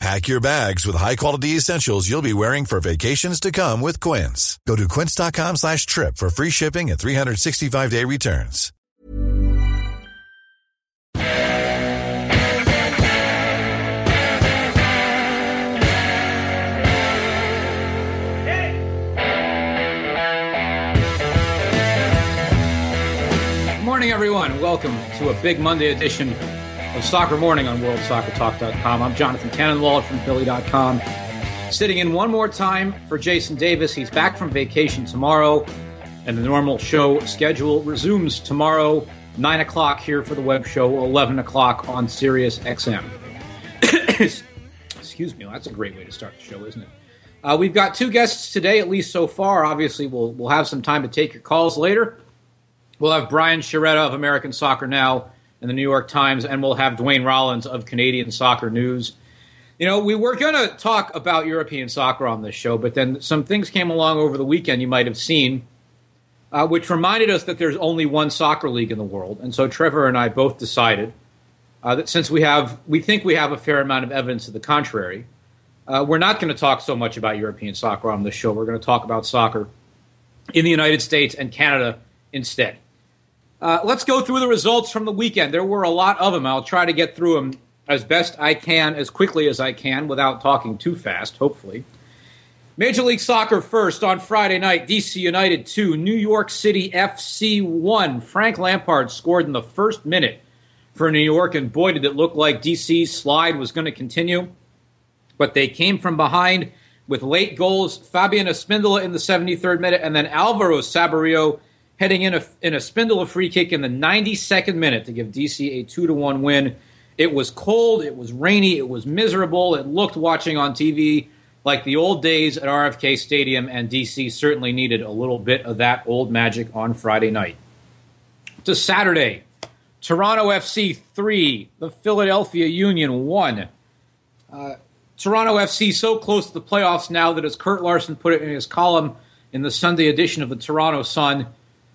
Pack your bags with high-quality essentials you'll be wearing for vacations to come with Quince. Go to quince.com slash trip for free shipping and 365-day returns. Morning, everyone. Welcome to a big Monday edition of Soccer Morning on WorldSoccerTalk.com. I'm Jonathan Tannenwald from Philly.com. Sitting in one more time for Jason Davis. He's back from vacation tomorrow, and the normal show schedule resumes tomorrow, 9 o'clock here for the web show, 11 o'clock on Sirius XM. Excuse me, well, that's a great way to start the show, isn't it? Uh, we've got two guests today, at least so far. Obviously, we'll, we'll have some time to take your calls later. We'll have Brian Sciaretta of American Soccer Now and the New York Times, and we'll have Duane Rollins of Canadian Soccer News. You know, we were going to talk about European soccer on this show, but then some things came along over the weekend you might have seen, uh, which reminded us that there's only one soccer league in the world. And so Trevor and I both decided uh, that since we have, we think we have a fair amount of evidence to the contrary, uh, we're not going to talk so much about European soccer on this show. We're going to talk about soccer in the United States and Canada instead. Uh, let's go through the results from the weekend. There were a lot of them. I'll try to get through them as best I can, as quickly as I can, without talking too fast, hopefully. Major League Soccer first on Friday night, DC United 2, New York City FC 1. Frank Lampard scored in the first minute for New York, and boy, did it look like DC's slide was going to continue. But they came from behind with late goals. Fabian Espindola in the 73rd minute, and then Alvaro Saborio heading in a, in a Espindola free kick in the 92nd minute to give DC a 2 to 1 win. It was cold, it was rainy, it was miserable. It looked watching on TV like the old days at RFK Stadium, and DC certainly needed a little bit of that old magic on Friday night. To Saturday, Toronto FC 3, the Philadelphia Union 1. Uh, Toronto FC so close to the playoffs now that, as Kurt Larson put it in his column in the Sunday edition of the Toronto Sun,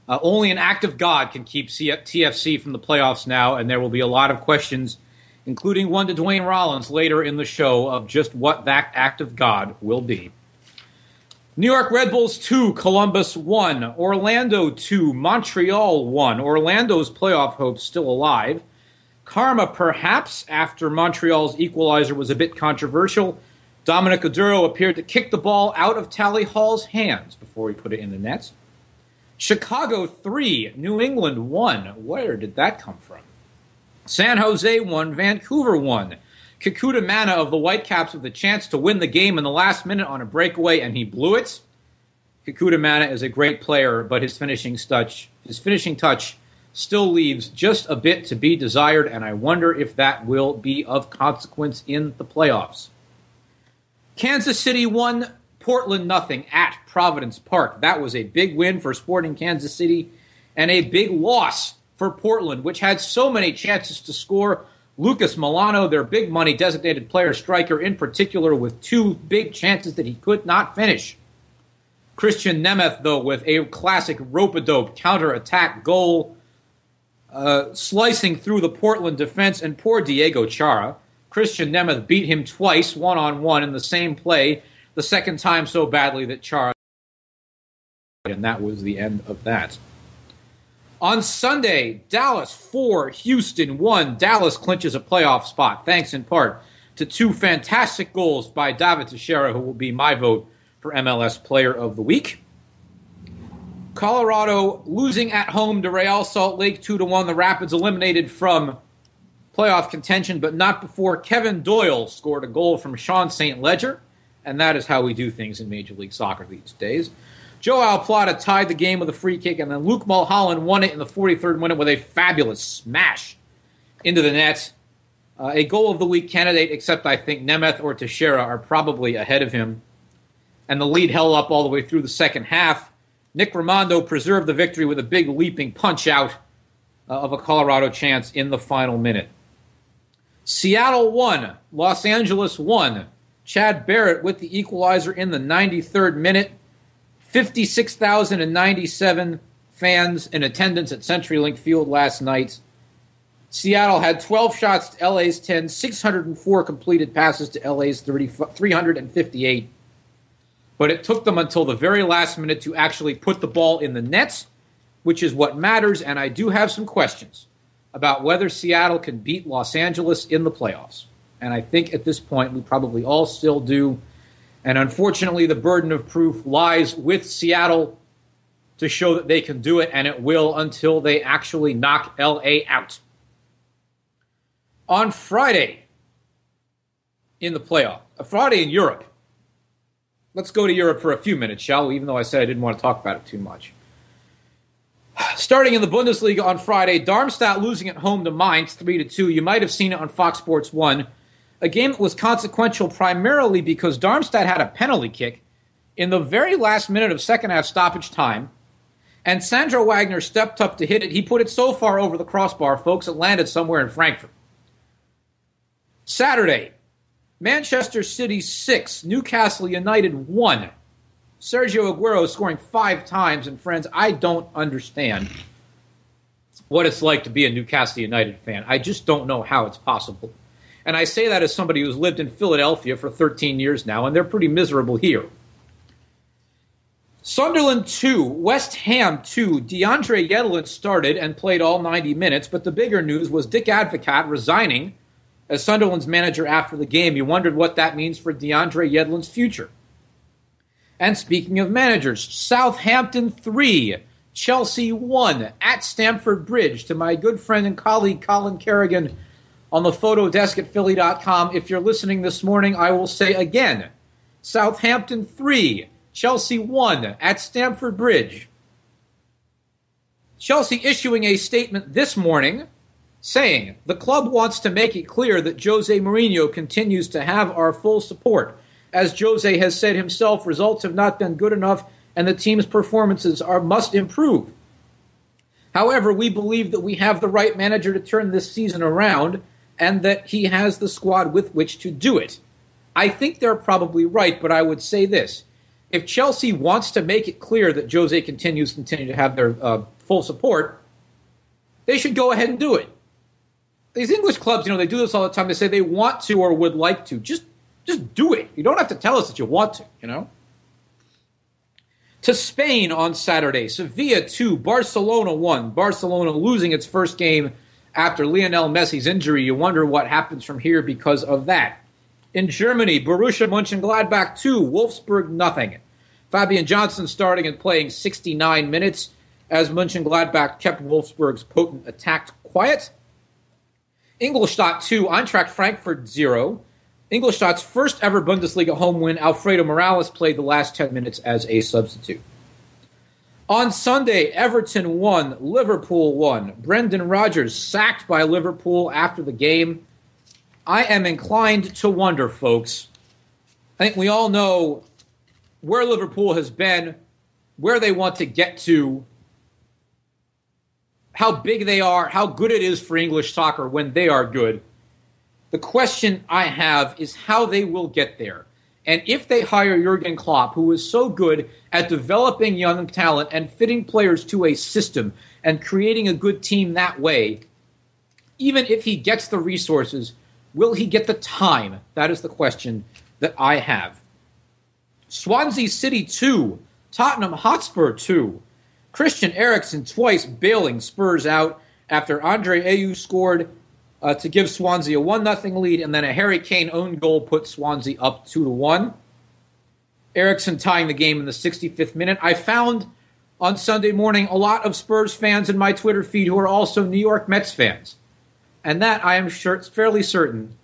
uh, only an act of God can keep C- TFC from the playoffs now, and there will be a lot of questions, including one to Duane Rollins later in the show, of just what that act of God will be. New York Red Bulls 2, Columbus 1, Orlando 2, Montreal 1. Orlando's playoff hopes still alive. Karma, perhaps, after Montreal's equalizer was a bit controversial. Dominic Oduro appeared to kick the ball out of Tally Hall's hands before he put it in the nets. Chicago 3, New England 1. Where did that come from? San Jose 1, Vancouver 1. Kekuta Manneh of the Whitecaps with a chance to win the game in the last minute on a breakaway, and he blew it. Kekuta Manneh is a great player, but his finishing touch, his finishing touch still leaves just a bit to be desired, and I wonder if that will be of consequence in the playoffs. Kansas City 1, Portland nothing at Providence Park. That was a big win for Sporting Kansas City and a big loss for Portland, which had so many chances to score. Lucas Melano, their big money designated player striker, in particular, with two big chances that he could not finish. Krisztian Nemeth, though, with a classic rope a dope counter attack goal, uh, slicing through the Portland defense, and poor Diego Chara. Krisztian Nemeth beat him twice, one on one, in the same play, the second time so badly that Chara. And that was the end of that. On Sunday, Dallas 4, Houston 1. Dallas clinches a playoff spot, thanks in part to two fantastic goals by David Texeira, who will be my vote for MLS Player of the Week. Colorado losing at home to Real Salt Lake 2 to 1. The Rapids eliminated from playoff contention, but not before Kevin Doyle scored a goal from Sean St. Ledger. And that is how we do things in Major League Soccer these days. Joao Plata tied the game with a free kick, and then Luke Mulholland won it in the 43rd minute with a fabulous smash into the net. Uh, a goal of the week candidate, except I think Nemeth or Texeira are probably ahead of him. And the lead held up all the way through the second half. Nick Rimando preserved the victory with a big leaping punch out uh, of a Colorado chance in the final minute. Seattle won. Los Angeles won. Chad Barrett with the equalizer in the 93rd minute. 56,097 fans in attendance at CenturyLink Field last night. Seattle had 12 shots to LA's 10, 604 completed passes to LA's 30, 358. But it took them until the very last minute to actually put the ball in the nets, which is what matters. And I do have some questions about whether Seattle can beat Los Angeles in the playoffs. And I think at this point we probably all still do. And unfortunately, the burden of proof lies with Seattle to show that they can do it, and it will until they actually knock LA out. On Friday in the playoff, a Friday in Europe. Let's go to Europe for a few minutes, shall we? Even though I said I didn't want to talk about it too much. Starting in the Bundesliga on Friday, Darmstadt losing at home to Mainz 3 to 2. You might have seen it on Fox Sports 1 a game that was consequential primarily because Darmstadt had a penalty kick in the very last minute of second half stoppage time, and Sandro Wagner stepped up to hit it. He put it so far over the crossbar, folks, it landed somewhere in Frankfurt. Saturday, Manchester City 6, Newcastle United 1. Sergio Aguero scoring five times, and friends, I don't understand what it's like to be a Newcastle United fan. I just don't know how it's possible. And I say that as somebody who's lived in Philadelphia for 13 years now, and they're pretty miserable here. Sunderland 2, West Ham 2. DeAndre Yedlin started and played all 90 minutes, but the bigger news was Dick Advocaat resigning as Sunderland's manager after the game. You wondered what that means for DeAndre Yedlin's future. And speaking of managers, Southampton 3, Chelsea 1 at Stamford Bridge to my good friend and colleague Colin Kerrigan on the photo desk at Philly.com. If you're listening this morning, I will say again Southampton 3, Chelsea 1 at Stamford Bridge. Chelsea issuing a statement this morning saying the club wants to make it clear that Jose Mourinho continues to have our full support. As Jose has said himself, results have not been good enough and the team's performances are must improve. However, we believe that we have the right manager to turn this season around and that he has the squad with which to do it. I think they're probably right, but I would say this. If Chelsea wants to make it clear that Jose continues continue to have their uh, full support, they should go ahead and do it. These English clubs, you know, they do this all the time. They say they want to or would like to. Just just do it. You don't have to tell us that you want to, you know? To Spain on Saturday, Sevilla 2, Barcelona 1. Barcelona losing its first game after Lionel Messi's injury. You wonder what happens from here because of that. In Germany, Borussia Mönchengladbach 2, Wolfsburg nothing. Fabian Johnson starting and playing 69 minutes as Mönchengladbach kept Wolfsburg's potent attack quiet. Ingolstadt 2, Eintracht Frankfurt 0. Ingolstadt's first ever Bundesliga home win, Alfredo Morales played the last 10 minutes as a substitute. On Sunday, Everton won, Liverpool won. Brendan Rodgers sacked by Liverpool after the game. I am inclined to wonder, folks. I think we all know where Liverpool has been, where they want to get to, how big they are, how good it is for English soccer when they are good. The question I have is how they will get there. And if they hire Jurgen Klopp, who is so good at developing young talent and fitting players to a system and creating a good team that way, even if he gets the resources, will he get the time? That is the question that I have. Swansea City 2, Tottenham Hotspur 2. Christian Eriksen twice bailing Spurs out after Andre Ayew scored uh, to give Swansea a 1 0 lead, and then a Harry Kane own goal put Swansea up 2 to 1. Eriksen tying the game in the 65th minute. I found on Sunday morning a lot of Spurs fans in my Twitter feed who are also New York Mets fans. And that, I am sure, fairly certain,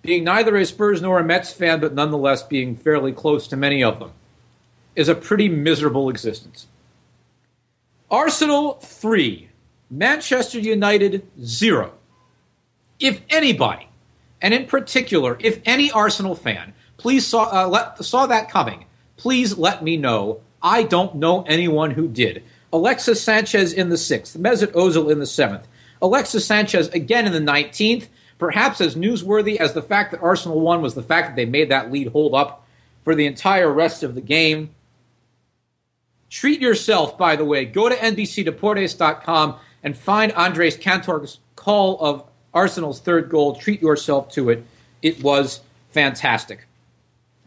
being neither a Spurs nor a Mets fan, but nonetheless being fairly close to many of them, is a pretty miserable existence. Arsenal 3, Manchester United 0. If anybody, and in particular, if any Arsenal fan, please saw, uh, let, saw that coming, please let me know I don't know anyone who did. Alexis Sanchez in the sixth, Mesut Ozil in the seventh, Alexis Sanchez again in the 19th. Perhaps as newsworthy as the fact that Arsenal won was the fact that they made that lead hold up for the entire rest of the game. Treat yourself, by the way. Go to NBCDeportes.com and find Andres Cantor's call of Arsenal's third goal. Treat yourself to it. It was fantastic.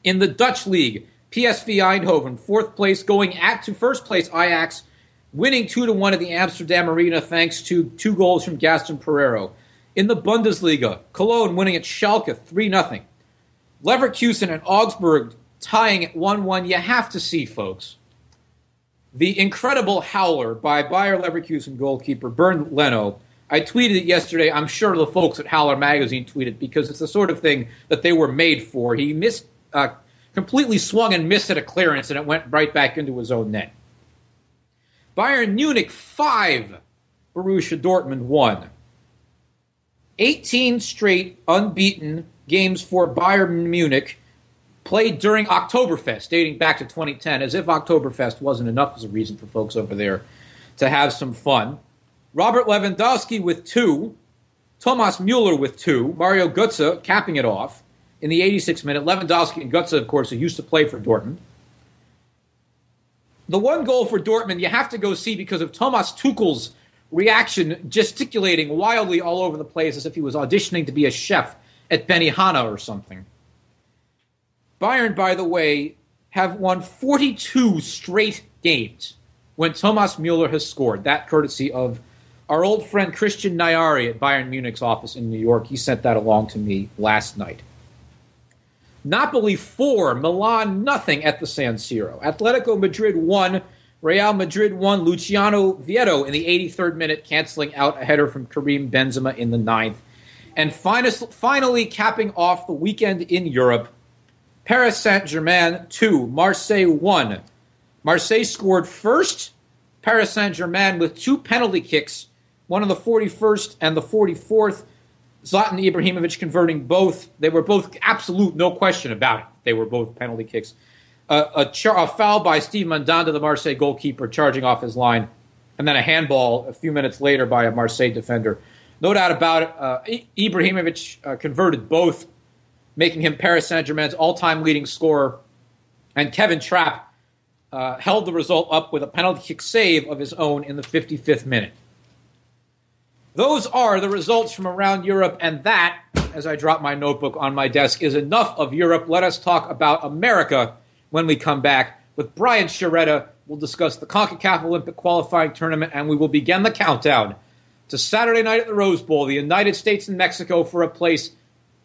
In the Dutch League, PSV Eindhoven, fourth place, going at to first place Ajax, winning two to one at the Amsterdam Arena thanks to two goals from Gaston Pereiro. In the Bundesliga, Cologne winning at Schalke three 0 Leverkusen and Augsburg tying at one one. You have to see, folks. The incredible howler by Bayer Leverkusen goalkeeper Bernd Leno. I tweeted it yesterday. I'm sure the folks at Howler Magazine tweeted because it's the sort of thing that they were made for. He missed uh, completely swung and missed at a clearance, and it went right back into his own net. Bayern Munich 5, Borussia Dortmund 1. 18 straight unbeaten games for Bayern Munich played during Oktoberfest, dating back to 2010, as if Oktoberfest wasn't enough as a reason for folks over there to have some fun. Robert Lewandowski with two, Thomas Mueller with two, Mario Götze capping it off in the 86th minute. Lewandowski and Götze, of course, who used to play for Dortmund. The one goal for Dortmund you have to go see because of Thomas Tuchel's reaction, gesticulating wildly all over the place as if he was auditioning to be a chef at Benihana or something. Bayern, by the way, have won 42 straight games when Thomas Mueller has scored. That courtesy of our old friend Christian Nyari at Bayern Munich's office in New York. He sent that along to me last night. Napoli 4, Milan nothing at the San Siro. Atletico Madrid 1, Real Madrid 1, Luciano Vietto in the 83rd minute, canceling out a header from Karim Benzema in the 9th. And finally, capping off the weekend in Europe, Paris Saint Germain 2, Marseille 1. Marseille scored first, Paris Saint Germain with two penalty kicks, one on the 41st and the 44th. Zlatan Ibrahimovic converting both. They were both absolute, no question about it. They were both penalty kicks. Uh, a, char- a, foul by Steve Mandanda, the Marseille goalkeeper, charging off his line, and then a handball a few minutes later by a Marseille defender. No doubt about it. Uh, Ibrahimovic uh, converted both, making him Paris Saint Germain's all time leading scorer. And Kevin Trapp uh, held the result up with a penalty kick save of his own in the 55th minute. Those are the results from around Europe, and that, as I drop my notebook on my desk, is enough of Europe. Let us talk about America when we come back. With Brian Sciaretta, we'll discuss the CONCACAF Olympic qualifying tournament, and we will begin the countdown to Saturday night at the Rose Bowl, the United States and Mexico for a place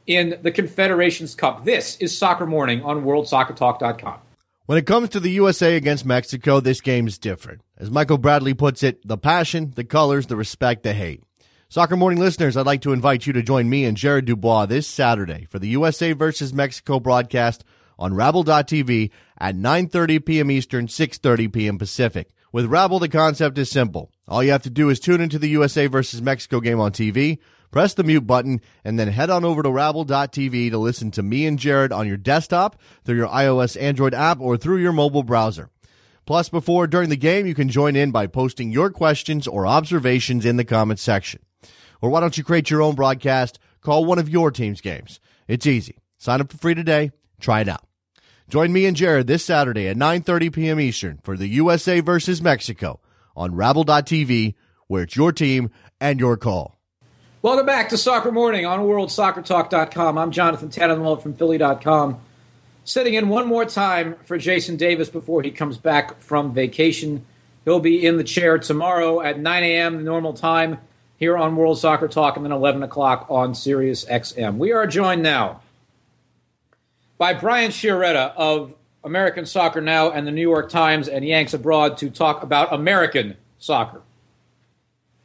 in the Confederations Cup. This is Soccer Morning on WorldSoccerTalk.com. When it comes to the USA against Mexico, this game is different. As Michael Bradley puts it, the passion, the colors, the respect, the hate. Soccer Morning listeners, I'd like to invite you to join me and Jared Dubois this Saturday for the USA versus Mexico broadcast on Rabble.tv at 9.30 p.m. Eastern, 6.30 p.m. Pacific. With Rabble, the concept is simple. All you have to do is tune into the USA versus Mexico game on TV, press the mute button, and then head on over to Rabble.tv to listen to me and Jared on your desktop, through your iOS Android app, or through your mobile browser. Plus, before during the game, you can join in by posting your questions or observations in the comments section. Or why don't you create your own broadcast? Call one of your team's games. It's easy. Sign up for free today. Try it out. Join me and Jared this Saturday at 9:30 p.m. Eastern for the USA versus Mexico on Rabble.tv, where it's your team and your call. Welcome back to Soccer Morning on WorldSoccerTalk.com. I'm Jonathan Tannenwald from Philly.com, sitting in one more time for Jason Davis before he comes back from vacation. He'll be in the chair tomorrow at 9 a.m. the normal time here on World Soccer Talk and then 11 o'clock on Sirius XM. We are joined now by Brian Sciaretta of American Soccer Now and the New York Times and Yanks Abroad to talk about American soccer.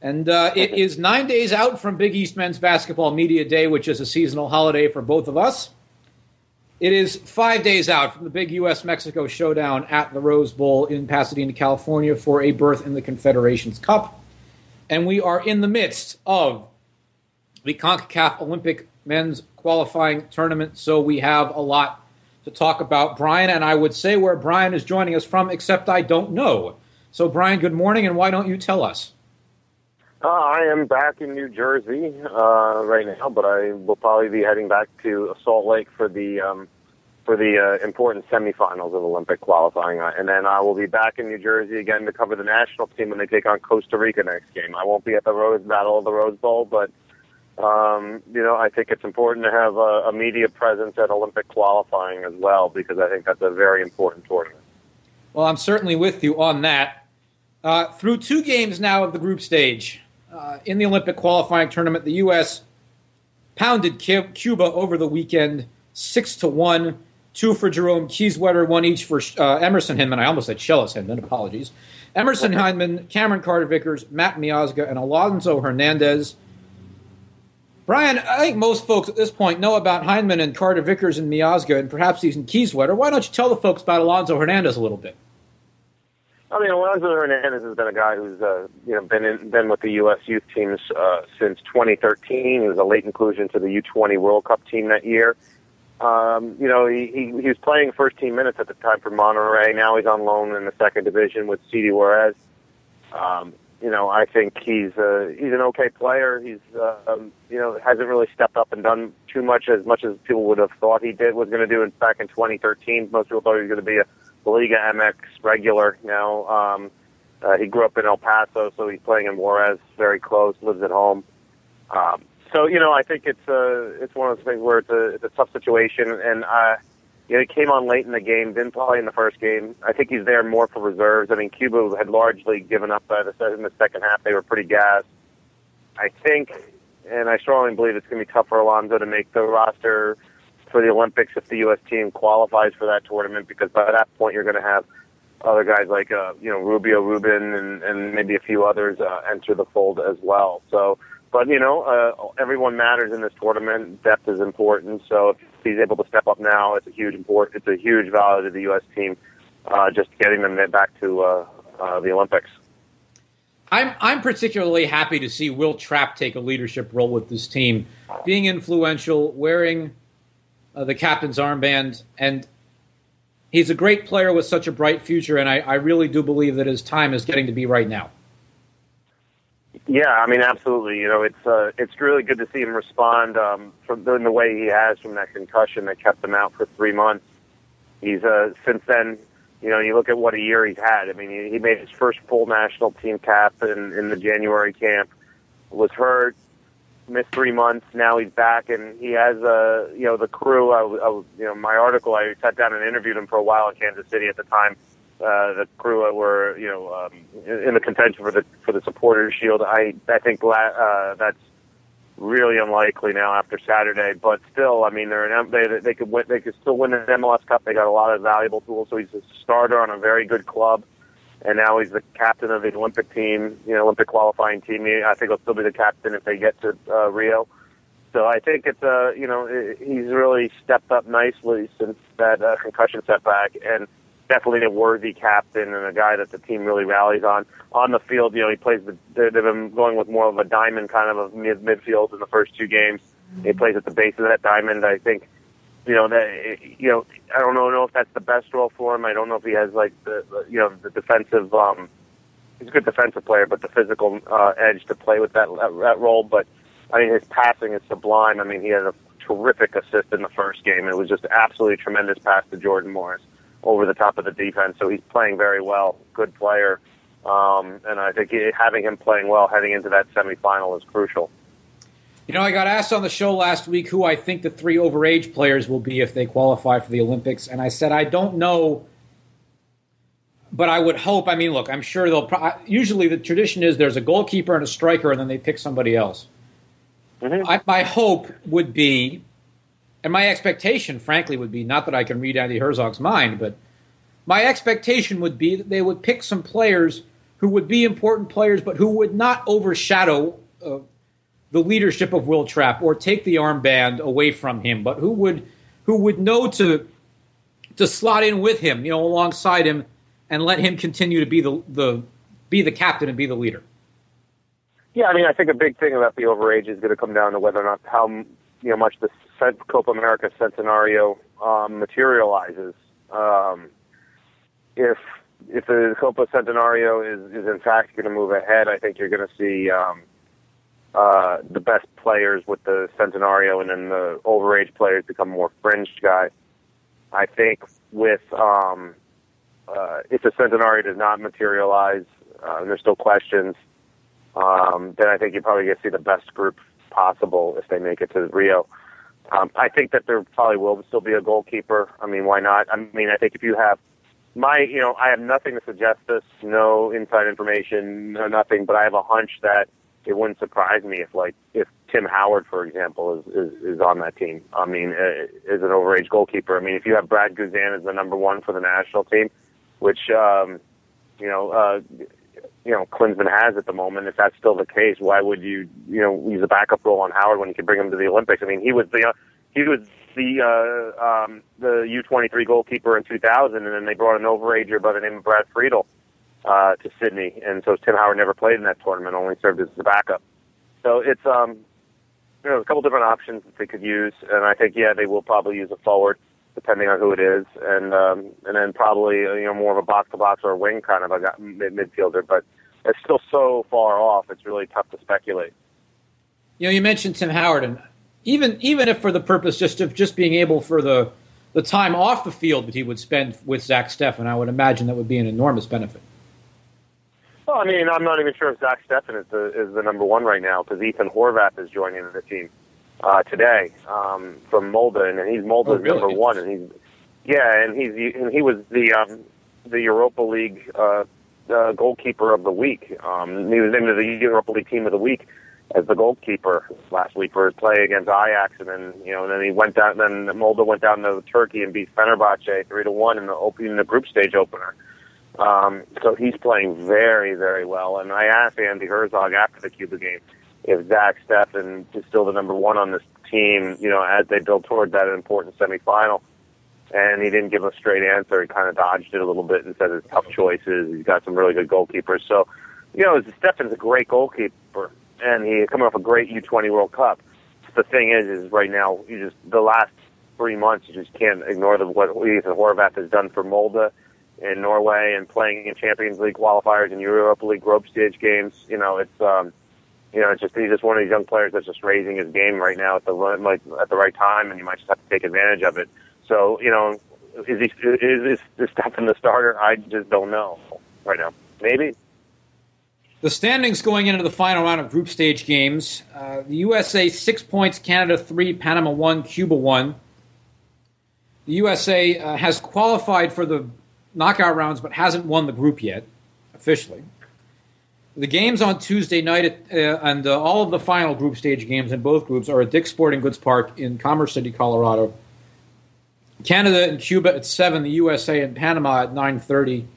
And uh, it is nine days out from Big East Men's Basketball Media Day, which is a seasonal holiday for both of us. It is five days out from the big U.S. Mexico showdown at the Rose Bowl in Pasadena, California, for a berth in the Confederations Cup. And we are in the midst of the CONCACAF Olympic men's qualifying tournament, so we have a lot to talk about. Brian, and I would say where Brian is joining us from, except I don't know. So, Brian, good morning, and why don't you tell us? Uh, I am back in New Jersey uh, right now, but I will probably be heading back to Salt Lake for the um, for the uh, important semifinals of Olympic qualifying, uh, and then I will be back in New Jersey again to cover the national team when they take on Costa Rica next game. I won't be at the Rose Battle of the Rose Bowl, but um, you know I think it's important to have a, a media presence at Olympic qualifying as well because I think that's a very important tournament. Well, I'm certainly with you on that. Uh, through two games now of the group stage, uh, in the Olympic qualifying tournament, the U.S. pounded Cuba over the weekend, six to one. Two for Jerome Kiesewetter, one each for uh, Emerson Hyndman. I almost said Schellas Hyndman. Apologies. Emerson Hyndman, Cameron Carter Vickers, Matt Miazga, and Alonso Hernandez. Brian, I think most folks at this point know about Hyndman and Carter Vickers and Miazga, and perhaps even Kiesewetter. Why don't you tell the folks about Alonso Hernandez a little bit? I mean, Alonso Hernandez has been a guy who's uh, you know been in, been with the U.S. youth teams uh, since 2013. He was a late inclusion to the U20 World Cup team that year. Um, you know, he, he he was playing first team minutes at the time for Monterrey. Now he's on loan in the second division with CD Juarez. Um, you know, I think he's uh, he's an okay player. He's uh, um, you know hasn't really stepped up and done too much as much as people would have thought he did was going to do. In back in 2013, most people thought he was going to be a Liga MX regular now. Um, uh, he grew up in El Paso, so he's playing in Juarez, very close, lives at home. Um, so you know, I think it's uh, it's one of those things where it's a it's a tough situation, and uh, you know, he came on late in the game, didn't play in the first game. I think he's there more for reserves. I mean, Cuba had largely given up by the in the second half; they were pretty gassed. I think, and I strongly believe it's going to be tough for Alonso to make the roster for the Olympics if the U.S. team qualifies for that tournament because by that point you're going to have other guys like uh, you know Rubio, Rubin, and, and maybe a few others uh, enter the fold as well. So, but you know, uh, everyone matters in this tournament. Depth is important. So if he's able to step up now, it's a huge import. It's a huge value to the U.S. team, uh, just getting them back to uh, uh, the Olympics. I'm I'm particularly happy to see Will Trapp take a leadership role with this team, being influential, wearing uh, the captain's armband, and he's a great player with such a bright future. And I, I really do believe that his time is getting to be right now. Yeah, I mean, absolutely. You know, it's uh, it's really good to see him respond um, from in the way he has from that concussion that kept him out for three months. He's uh, since then, you know, you look at what a year he's had. I mean, he, he made his first full national team cap in, in the January camp. Was hurt, missed three months. Now he's back, and he has a uh, you know the crew. I, I, you know my article. I sat down and interviewed him for a while in Kansas City at the time. Uh, the crew were you know um, in the contention for the for the supporters shield. I I think uh, that's really unlikely now after Saturday, but still, I mean they're an, they they could win, they could still win the MLS Cup. They got a lot of valuable tools. So he's a starter on a very good club and now he's the captain of the Olympic team, you know, Olympic qualifying team. I think he'll still be the captain if they get to uh, Rio. So I think it's a, uh, you know, he's really stepped up nicely since that uh, concussion setback, and definitely a worthy captain and a guy that the team really rallies on. On the field, you know, he plays the. They've been going with more of a diamond kind of a mid midfield in the first two games. He plays at the base of that diamond. I think you know that you know I don't know, if that's the best role for him. I don't know if he has like the, you know the defensive. um He's a good defensive player, but the physical uh, edge to play with that that role. But I mean, his passing is sublime. I mean, he had a terrific assist in the first game. It was just absolutely tremendous pass to Jordan Morris over the top of the defense. So he's playing very well. Good player. Um, and I think having him playing well heading into that semifinal is crucial. You know, I got asked on the show last week who I think the three overage players will be if they qualify for the Olympics, and I said I don't know, but I would hope. I mean, look, I'm sure they'll. Pro- usually, the tradition is there's a goalkeeper and a striker, and then they pick somebody else. Mm-hmm. I, my hope would be, and my expectation, frankly, would be not that I can read Andi Herzog's mind, but my expectation would be that they would pick some players who would be important players, but who would not overshadow uh, the leadership of Will Trapp or take the armband away from him, but who would who would know to to slot in with him, you know, alongside him, and let him continue to be the the be the captain and be the leader. Yeah, I mean, I think a big thing about the overage is going to come down to whether or not how you know much the Copa America Centenario um, materializes. Um, if if the Copa Centenario is is in fact going to move ahead, I think you're going to see um, uh, the best players with the Centenario, and then the overage players become more fringe guys. I think with um, uh, if the Centenario does not materialize, uh, and there's still questions, um, then I think you're probably going to see the best group possible if they make it to Rio. Um, I think that there probably will still be a goalkeeper. I mean, why not? I mean, I think if you have my, you know, I have nothing to suggest this, no inside information, no nothing, but I have a hunch that it wouldn't surprise me if, like, if Tim Howard, for example, is is, is on that team. I mean, uh, is an overage goalkeeper. I mean, if you have Brad Guzan as the number one for the national team, which um, you know, uh, you know, Klinsmann has at the moment. If that's still the case, why would you, you know, use a backup role on Howard when you could bring him to the Olympics? I mean, he was the uh, he was the uh, um, the U23 goalkeeper in 2000, and then they brought an overager by the name of Brad Friedel uh, to Sydney, and so Tim Howard never played in that tournament, only served as the backup. So it's um, you know, a couple different options that they could use, and I think yeah, they will probably use a forward depending on who it is, and um, and then probably you know more of a box to box or a wing kind of a mid midfielder. But it's still so far off; it's really tough to speculate. You know, you mentioned Tim Howard, and even even if for the purpose just of just being able for the the time off the field that he would spend with Zach Steffen, I would imagine that would be an enormous benefit. Well, I mean, I'm not even sure if Zach Steffen is the is the number one right now because Ethan Horvath is joining the team uh, today um, from Molde, and he's Molde's oh, really? number one, and he's yeah, and he's and he was the um, the Europa League uh, uh, goalkeeper of the week. Um, he was named the Europa League Team of the Week as the goalkeeper last week for his play against Ajax, and then you know, and then he went down. Then Molde went down to Turkey and beat Fenerbahce three to one in the opening the group stage opener. Um, so he's playing very, very well. And I asked Andi Herzog after the Cuba game if Zach Steffen is still the number one on this team, you know, as they build toward that important semifinal. And he didn't give a straight answer. He kind of dodged it a little bit and said it's tough choices. He's got some really good goalkeepers. So, you know, Steffen's a great goalkeeper, and he coming off a great U20 World Cup. The thing is, is right now, you just the last three months, you just can't ignore the what Ethan Horvath has done for Molde in Norway and playing in Champions League qualifiers and Europa League group stage games. You know, it's um, you know, it's just he's just one of these young players that's just raising his game right now at the like at the right time, and you might just have to take advantage of it. So you know, is he is this Steffen the starter? I just don't know right now. Maybe. The standings going into the final round of group stage games: uh, the USA six points, Canada three, Panama one, Cuba one. The USA uh, has qualified for the knockout rounds, but hasn't won the group yet officially. The games on Tuesday night at, uh, and uh, all of the final group stage games in both groups are at Dick's Sporting Goods Park in Commerce City, Colorado. Canada and Cuba at seven. The USA and Panama at nine thirty.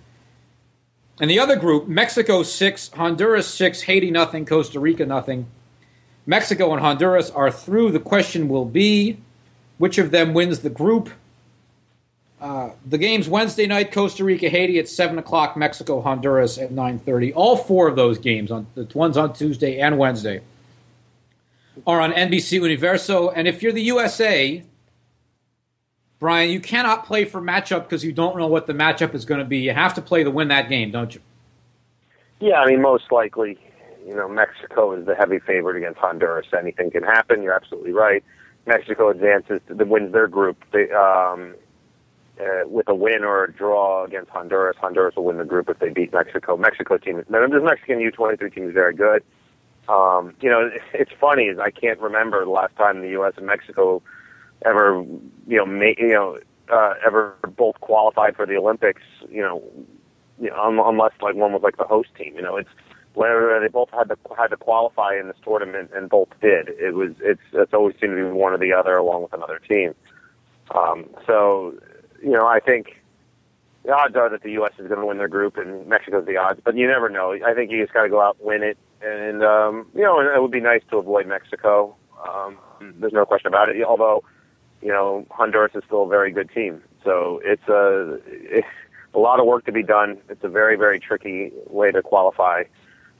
And the other group, Mexico six, Honduras six, Haiti nothing, Costa Rica nothing. Mexico and Honduras are through. The question will be, which of them wins the group? Uh, the games Wednesday night, Costa Rica, Haiti at seven o'clock, Mexico, Honduras at nine thirty. All four of those games on the ones on Tuesday and Wednesday are on NBC Universo. And if you're the USA, Brian, you cannot play for matchup because you don't know what the matchup is going to be. You have to play to win that game, don't you? Yeah, I mean, most likely, you know, Mexico is the heavy favorite against Honduras. Anything can happen. You're absolutely right. Mexico advances, to, wins their group. They, um, uh, with a win or a draw against Honduras. Honduras will win the group if they beat Mexico. Mexico team, this Mexican U23 team is very good. Um, you know, it's funny I can't remember the last time the U.S. and Mexico ever, you know, ma- you know, uh, ever both qualified for the Olympics. You know, you know, unless like one was like the host team. You know, it's where they both had to had to qualify in this tournament and both did. It was it's it's always seemed to be one or the other along with another team. Um, so you know, I think the odds are that the U.S. is going to win their group and Mexico's the odds, but you never know. I think you just got to go out win it, and um, you know, it would be nice to avoid Mexico. Um, there's no question about it. Although, you know, Honduras is still a very good team, so it's a it's a lot of work to be done. It's a very very tricky way to qualify.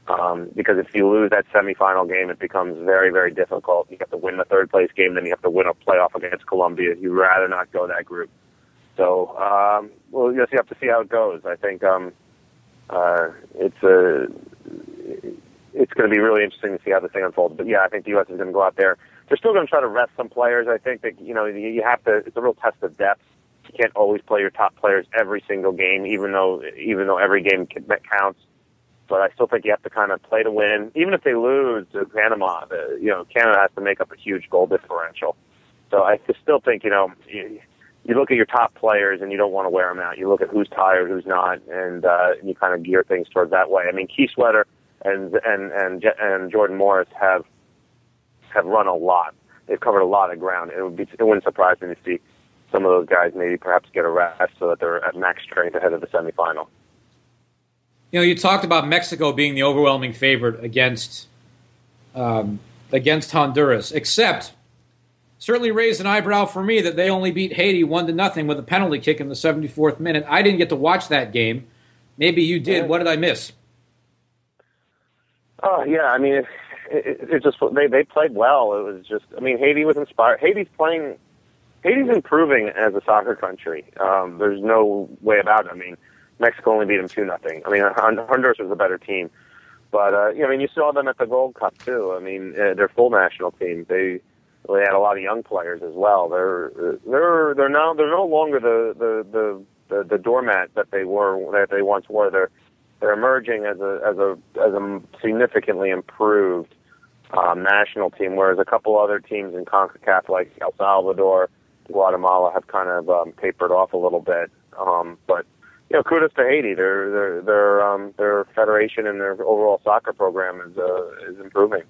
Um, because if you lose that semifinal game, it becomes very, very difficult. You have to win the third place game, then you have to win a playoff against Colombia. You'd rather not go that group. So um, we'll just have to see how it goes. I think um, uh, it's a it's going to be really interesting to see how the thing unfolds. But yeah, I think the U.S. is going to go out there. They're still going to try to rest some players. I think that you know you have to. It's a real test of depth. You can't always play your top players every single game, even though even though every game counts. But I still think you have to kind of play to win. Even if they lose to Panama, you know Canada has to make up a huge goal differential. So I still think you know you look at your top players and you don't want to wear them out. You look at who's tired, who's not, and uh, you kind of gear things towards that way. I mean, Kiesewetter and and and and Jordan Morris have have run a lot. They've covered a lot of ground. It would be it wouldn't surprise me to see some of those guys maybe perhaps get a rest so that they're at max strength ahead of the semifinal. You know, you talked about Mexico being the overwhelming favorite against um, against Honduras, except certainly raised an eyebrow for me that they only beat Haiti one to nothing with a penalty kick in the 74th minute. I didn't get to watch that game. Maybe you did. What did I miss? Oh yeah, I mean, it, it, it just they they played well. It was just, I mean, Haiti was inspired. Haiti's playing. Haiti's improving as a soccer country. Um, there's no way about it. I mean, Mexico only beat them two nothing. I mean, Honduras was a better team, but uh, you know, I mean, you saw them at the Gold Cup too. I mean, uh, their full national team. They they had a lot of young players as well. They're they're they're now they're no longer the the the the, the doormat that they were that they once were. They're they're emerging as a as a as a significantly improved um, national team, whereas a couple other teams in Concacaf like El Salvador, Guatemala have kind of um, tapered off a little bit. Um, but you know, kudos to Haiti. Their their their um, their federation and their overall soccer program is uh, is improving.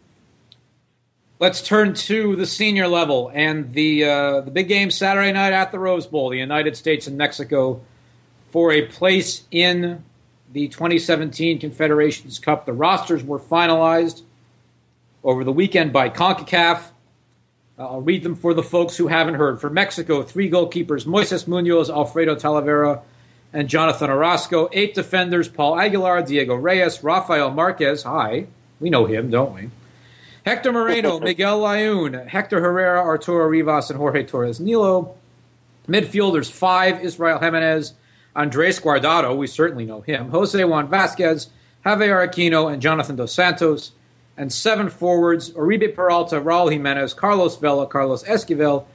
Let's turn to the senior level and the uh, the big game Saturday night at the Rose Bowl. The United States and Mexico for a place in the 2017 Confederations Cup. The rosters were finalized over the weekend by CONCACAF. Uh, I'll read them for the folks who haven't heard. For Mexico, three goalkeepers Moises Munoz, Alfredo Talavera, and Jonathan Orozco. Eight defenders Paul Aguilar, Diego Reyes, Rafael Marquez. Hi, we know him, don't we? Hector Moreno, Miguel Layun, Hector Herrera, Arturo Rivas, and Jorge Torres Nilo. Midfielders five, Israel Jimenez, Andres Guardado, we certainly know him, Jose Juan Vasquez, Javier Aquino, and Jonathan Dos Santos. And seven forwards, Oribe Peralta, Raul Jimenez, Carlos Vela, Carlos Esquivel,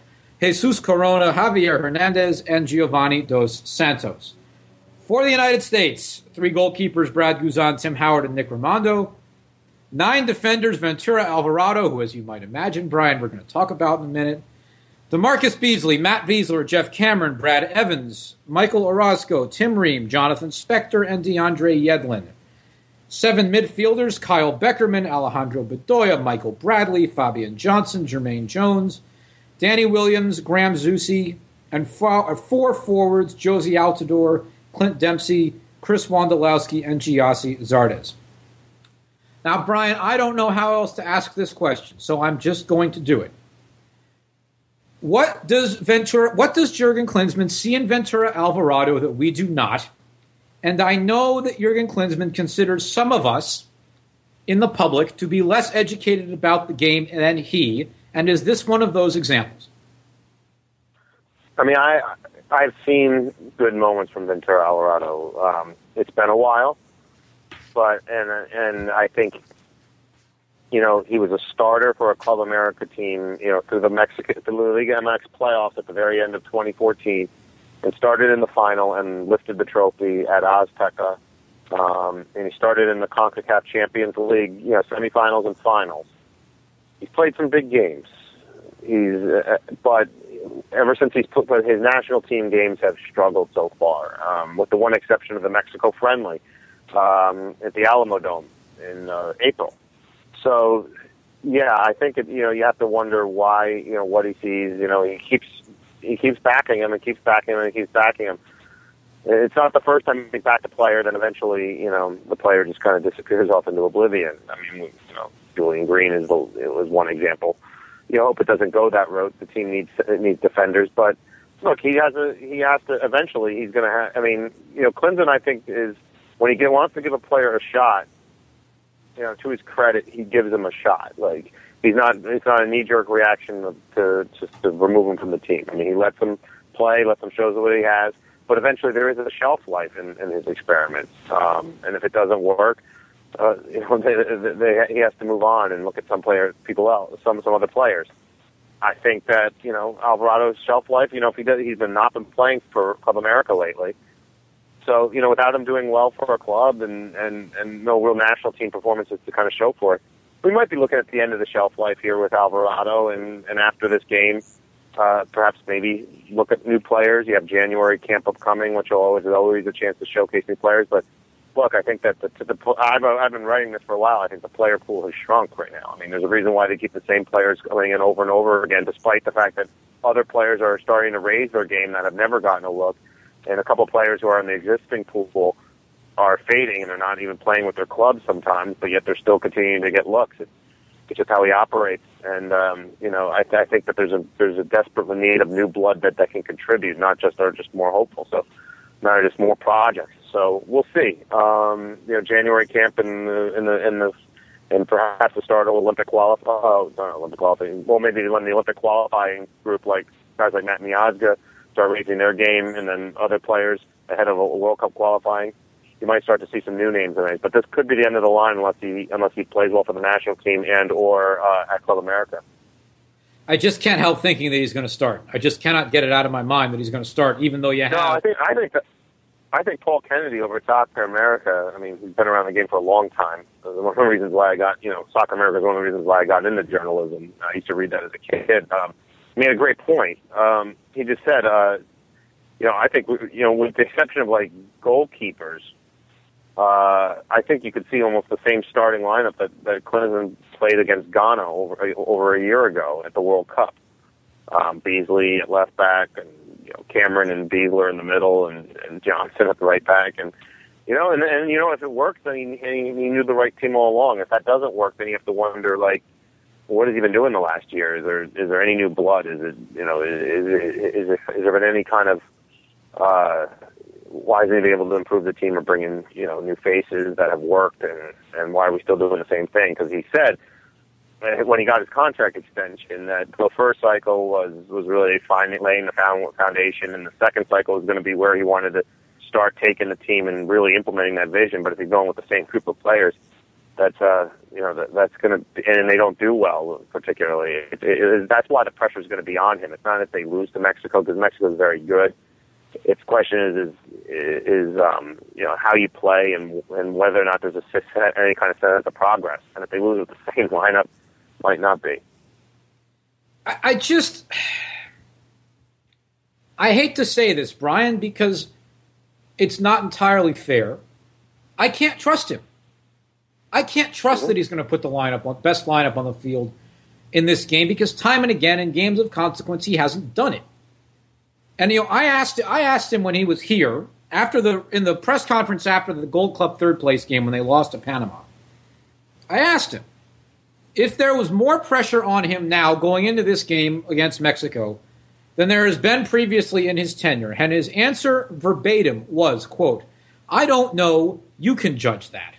Jesus Corona, Javier Hernandez, and Giovanni Dos Santos. For the United States, three goalkeepers, Brad Guzan, Tim Howard, and Nick Rimando. Nine defenders, Ventura Alvarado, who, as you might imagine, Brian, we're going to talk about in a minute. DaMarcus Beasley, Matt Besler, Geoff Cameron, Brad Evans, Michael Orozco, Tim Ream, Jonathan Spector, and DeAndre Yedlin. Seven midfielders, Kyle Beckerman, Alejandro Bedoya, Michael Bradley, Fabian Johnson, Jermaine Jones, Danny Williams, Graham Zusi, and uh, four forwards, Jozy Altidore, Clint Dempsey, Chris Wondolowski, and Gyasi Zardes. Now, Brian, I don't know how else to ask this question, so I'm just going to do it. What does Ventura, what does Jurgen Klinsmann see in Ventura Alvarado that we do not? And I know that Jurgen Klinsmann considers some of us in the public to be less educated about the game than he. And is this one of those examples? I mean, I I've seen good moments from Ventura Alvarado. Um, it's been a while, but and and I think you know he was a starter for a Club America team, you know, through the Mexican the Liga MX playoffs at the very end of 2014, and started in the final and lifted the trophy at Azteca. Um, and he started in the CONCACAF Champions League, you know, semifinals and finals. He's played some big games. He's, uh, but ever since he's put, but his national team games have struggled so far, um, with the one exception of the Mexico friendly um, at the Alamodome in uh, April. So, yeah, I think it, you know you have to wonder why you know what he sees. You know, he keeps he keeps backing him and keeps backing him and keeps backing him. it's not the first time he's backed a player, then eventually, you know, the player just kind of disappears off into oblivion. I mean, you know, Julian Green is the, it was one example. You hope it doesn't go that route. The team needs it needs defenders, but look, he has a he has to eventually. He's going to have. I mean, you know, Clinton, I think is when he wants to give a player a shot. You know, to his credit, he gives him a shot. Like he's not it's not a knee jerk reaction to, to just to remove him from the team. I mean, he lets him play, lets him show what he has but eventually there is a shelf life in, in his experiments. Um, and if it doesn't work, uh, you know, they, they, they, he has to move on and look at some players, people else, some some other players. I think that you know Alvarado's shelf life. You know, if he does, he's been not been playing for Club America lately. So you know, without him doing well for a club and and and no real national team performances to kind of show for it, we might be looking at the end of the shelf life here with Alvarado. And and after this game, uh, perhaps maybe look at new players. You have January camp upcoming, which always is always a chance to showcase new players. But look, I think that the, the I've I've been writing this for a while. I think the player pool has shrunk right now. I mean, there's a reason why they keep the same players going in over and over again, despite the fact that other players are starting to raise their game that have never gotten a look, and a couple of players who are in the existing pool are fading and they're not even playing with their clubs sometimes, but yet they're still continuing to get looks. It's, it's just how he operates. And um, you know, I, I think that there's a there's a desperate need of new blood that that can contribute, not just are just more hopeful. So, not just more projects. So we'll see. Um, you know, January camp in the in the in the and perhaps the start of Olympic qualifying. Oh, not Olympic qualifying. Well, maybe when the Olympic qualifying group, like guys like Matt Miazga, start raising their game, and then other players ahead of a World Cup qualifying you might start to see some new names in it. But this could be the end of the line unless he unless he plays well for the national team and or uh, at Club America. I just can't help thinking that he's going to start. I just cannot get it out of my mind that he's going to start, even though you have. No, I think I think that, I think Paul Kennedy over Soccer America. I mean, he's been around the game for a long time. One of the reasons why I got you know Soccer America is one of the reasons why I got into journalism. I used to read that as a kid. Um, made a great point. Um, he just said, uh, you know, I think you know, with the exception of like goalkeepers, uh, I think you could see almost the same starting lineup that, that Klinsmann played against Ghana over over a year ago at the World Cup. Um, Beasley at left back, and you know Cameron and Besler in the middle, and, and Johnson at the right back, and you know, and and you know if it works, then he, he, he knew the right team all along. If that doesn't work, then you have to wonder like, what has he been doing the last year? Is there is there any new blood? Is it you know is is, is, is, is there been any kind of uh, why isn't he able to improve the team or bring in you know new faces that have worked and and why are we still doing the same thing? Because he said when he got his contract extension that the first cycle was was really finding laying the foundation, and the second cycle was going to be where he wanted to start taking the team and really implementing that vision. But if he's going with the same group of players, that's uh you know that, that's going to and they don't do well particularly. It, it, that's why the pressure is going to be on him. It's not if they lose to Mexico because Mexico is very good its question is is is um, you know how you play and and whether or not there's a any kind of sense of progress. And if they lose with the same lineup, might not be. I, I just I hate to say this, Brian, because it's not entirely fair. I can't trust him. I can't trust that he's going to put the lineup best lineup on the field in this game because time and again in games of consequence he hasn't done it. And you know, I asked I asked him when he was here after the in the press conference after the Gold Cup third place game when they lost to Panama. I asked him if there was more pressure on him now going into this game against Mexico than there has been previously in his tenure, and his answer verbatim was, "quote I don't know. You can judge that."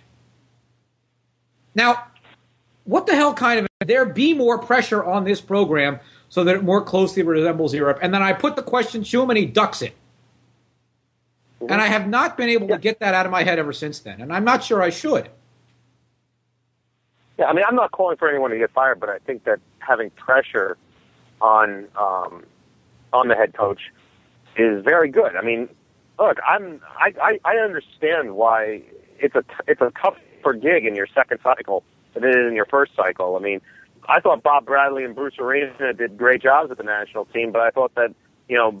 Now, what the hell kind of there be more pressure on this program so that it more closely resembles Europe. And then I put the question to him and he ducks it. And I have not been able to get that out of my head ever since then. And I'm not sure I should. Yeah, I mean, I'm not calling for anyone to get fired, but I think that having pressure on um, on the head coach is very good. I mean, look, I'm I, I, I understand why it's a it's a tougher gig in your second cycle than it is in your first cycle. I mean, I thought Bob Bradley and Bruce Arena did great jobs with the national team, but I thought that you know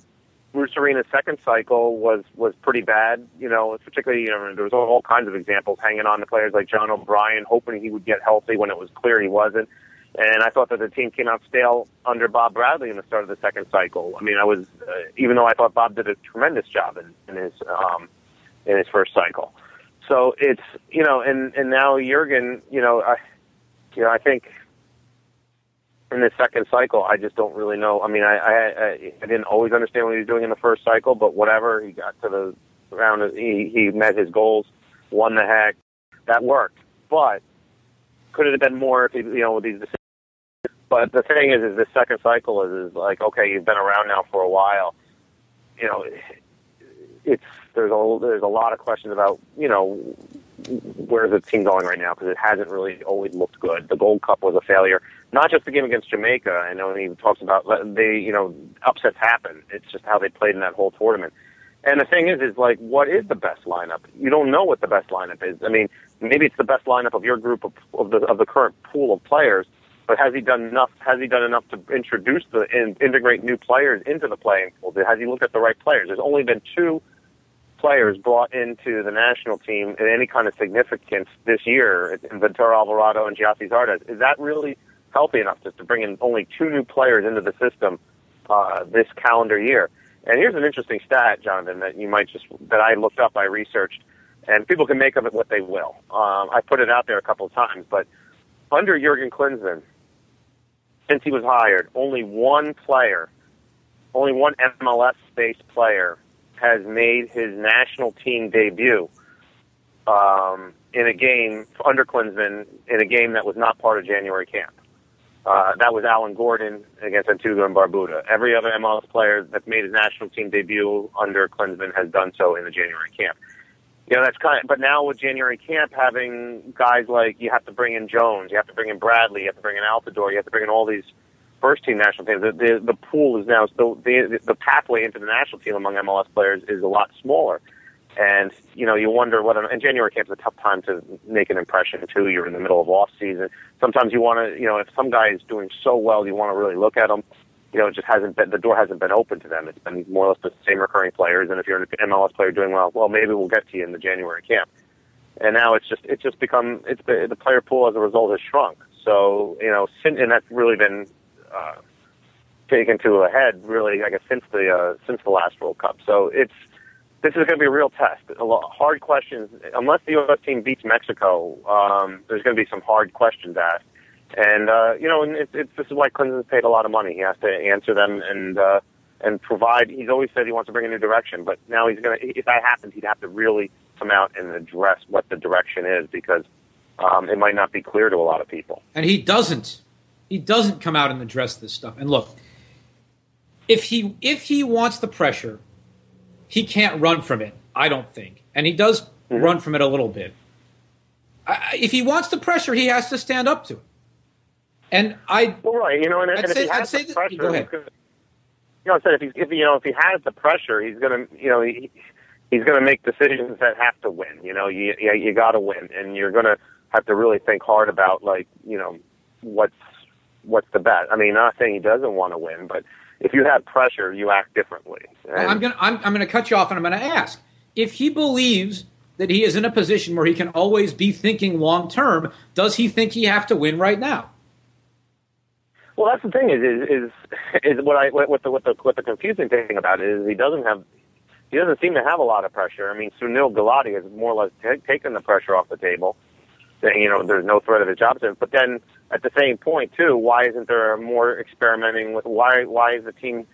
Bruce Arena's second cycle was was pretty bad. You know, particularly you know there was all, all kinds of examples hanging on to players like John O'Brien, hoping he would get healthy when it was clear he wasn't. And I thought that the team came out stale under Bob Bradley in the start of the second cycle. I mean, I was, uh, even though I thought Bob did a tremendous job in, in his, um, in his first cycle. So it's, you know, and, and now Jurgen, you know, I, you know, I think in the second cycle, I just don't really know. I mean, I, I, I didn't always understand what he was doing in the first cycle, but whatever, he got to the round, he, he met his goals, won the heck, that worked. But could it have been more if he, you know, with these decisions? But the thing is, is the second cycle is, is like, okay, you've been around now for a while. You know, it's there's a there's a lot of questions about you know where's the team going right now because it hasn't really always looked good. The Gold Cup was a failure, not just the game against Jamaica. I know he talks about they you know upsets happen. It's just how they played in that whole tournament. And the thing is, is like, what is the best lineup? You don't know what the best lineup is. I mean, maybe it's the best lineup of your group of, of the of the current pool of players, but has he done enough? Has he done enough to introduce the and integrate new players into the playing pool? Has he looked at the right players? There's only been two players brought into the national team in any kind of significance this year Ventura Alvarado and Gyasi Zardes. Is that really healthy enough just to bring in only two new players into the system uh, this calendar year? And here's an interesting stat, Jonathan, that you might just that I looked up, I researched, and people can make of it what they will. Um, I put it out there a couple of times, but under Jurgen Klinsmann, since he was hired, only one player, only one MLS-based player has made his national team debut um, in a game under Klinsmann in a game that was not part of January camp. Uh, that was Alan Gordon against Antigua and Barbuda. Every other MLS player that's made his national team debut under Klinsmann has done so in the January camp. You know, that's kind of, but now with January camp having guys like, you have to bring in Jones, you have to bring in Bradley, you have to bring in Altidore, you have to bring in all these first team national teams. The, the, the pool is now, the, the, the pathway into the national team among MLS players is a lot smaller. And, you know, you wonder whether, and January camp's a tough time to make an impression too. You're in the middle of off season. Sometimes you want to, you know, if some guy is doing so well, you want to really look at him. You know, it just hasn't been, the door hasn't been open to them. It's been more or less the same recurring players. And if you're an MLS player doing well, well, maybe we'll get to you in the January camp. And now it's just, it's just become, it's the, the player pool as a result has shrunk. So, you know, and that's really been, uh, taken to a head really, I guess, since the, uh, since the last World Cup. So it's, this is going to be a real test. A lot, hard questions. Unless the U.S. team beats Mexico, um, there's going to be some hard questions asked. And uh, you know, and it, it, this is why Klinsmann's paid a lot of money. He has to answer them and uh, and provide. He's always said he wants to bring a new direction, but now he's going to. If that happens, he'd have to really come out and address what the direction is because um, it might not be clear to a lot of people. And he doesn't. He doesn't come out and address this stuff. And look, if he if he wants the pressure he can't run from it. I don't think, and he does mm-hmm. run from it a little bit. I, if he wants the pressure, he has to stand up to it. And I, well, right, you know, and, and if he has the pressure, go ahead. you know, I said if he's, if you know, if he has the pressure, he's gonna, you know, he, he's gonna make decisions that have to win. You know, you you, you got to win, and you're gonna have to really think hard about like, you know, what's what's the bet. I mean, not saying he doesn't want to win, but if you have pressure, you act differently. And I'm gonna I'm, I'm gonna cut you off, and I'm gonna ask if he believes that he is in a position where he can always be thinking long term. Does he think he have to win right now? Well, that's the thing is is is, is what I what the what the what the confusing thing about it is he doesn't have he doesn't seem to have a lot of pressure. I mean, Sunil Gulati has more or less t- taken the pressure off the table, saying you know there's no threat of his job. But then at the same point too, why isn't there more experimenting with why why is the team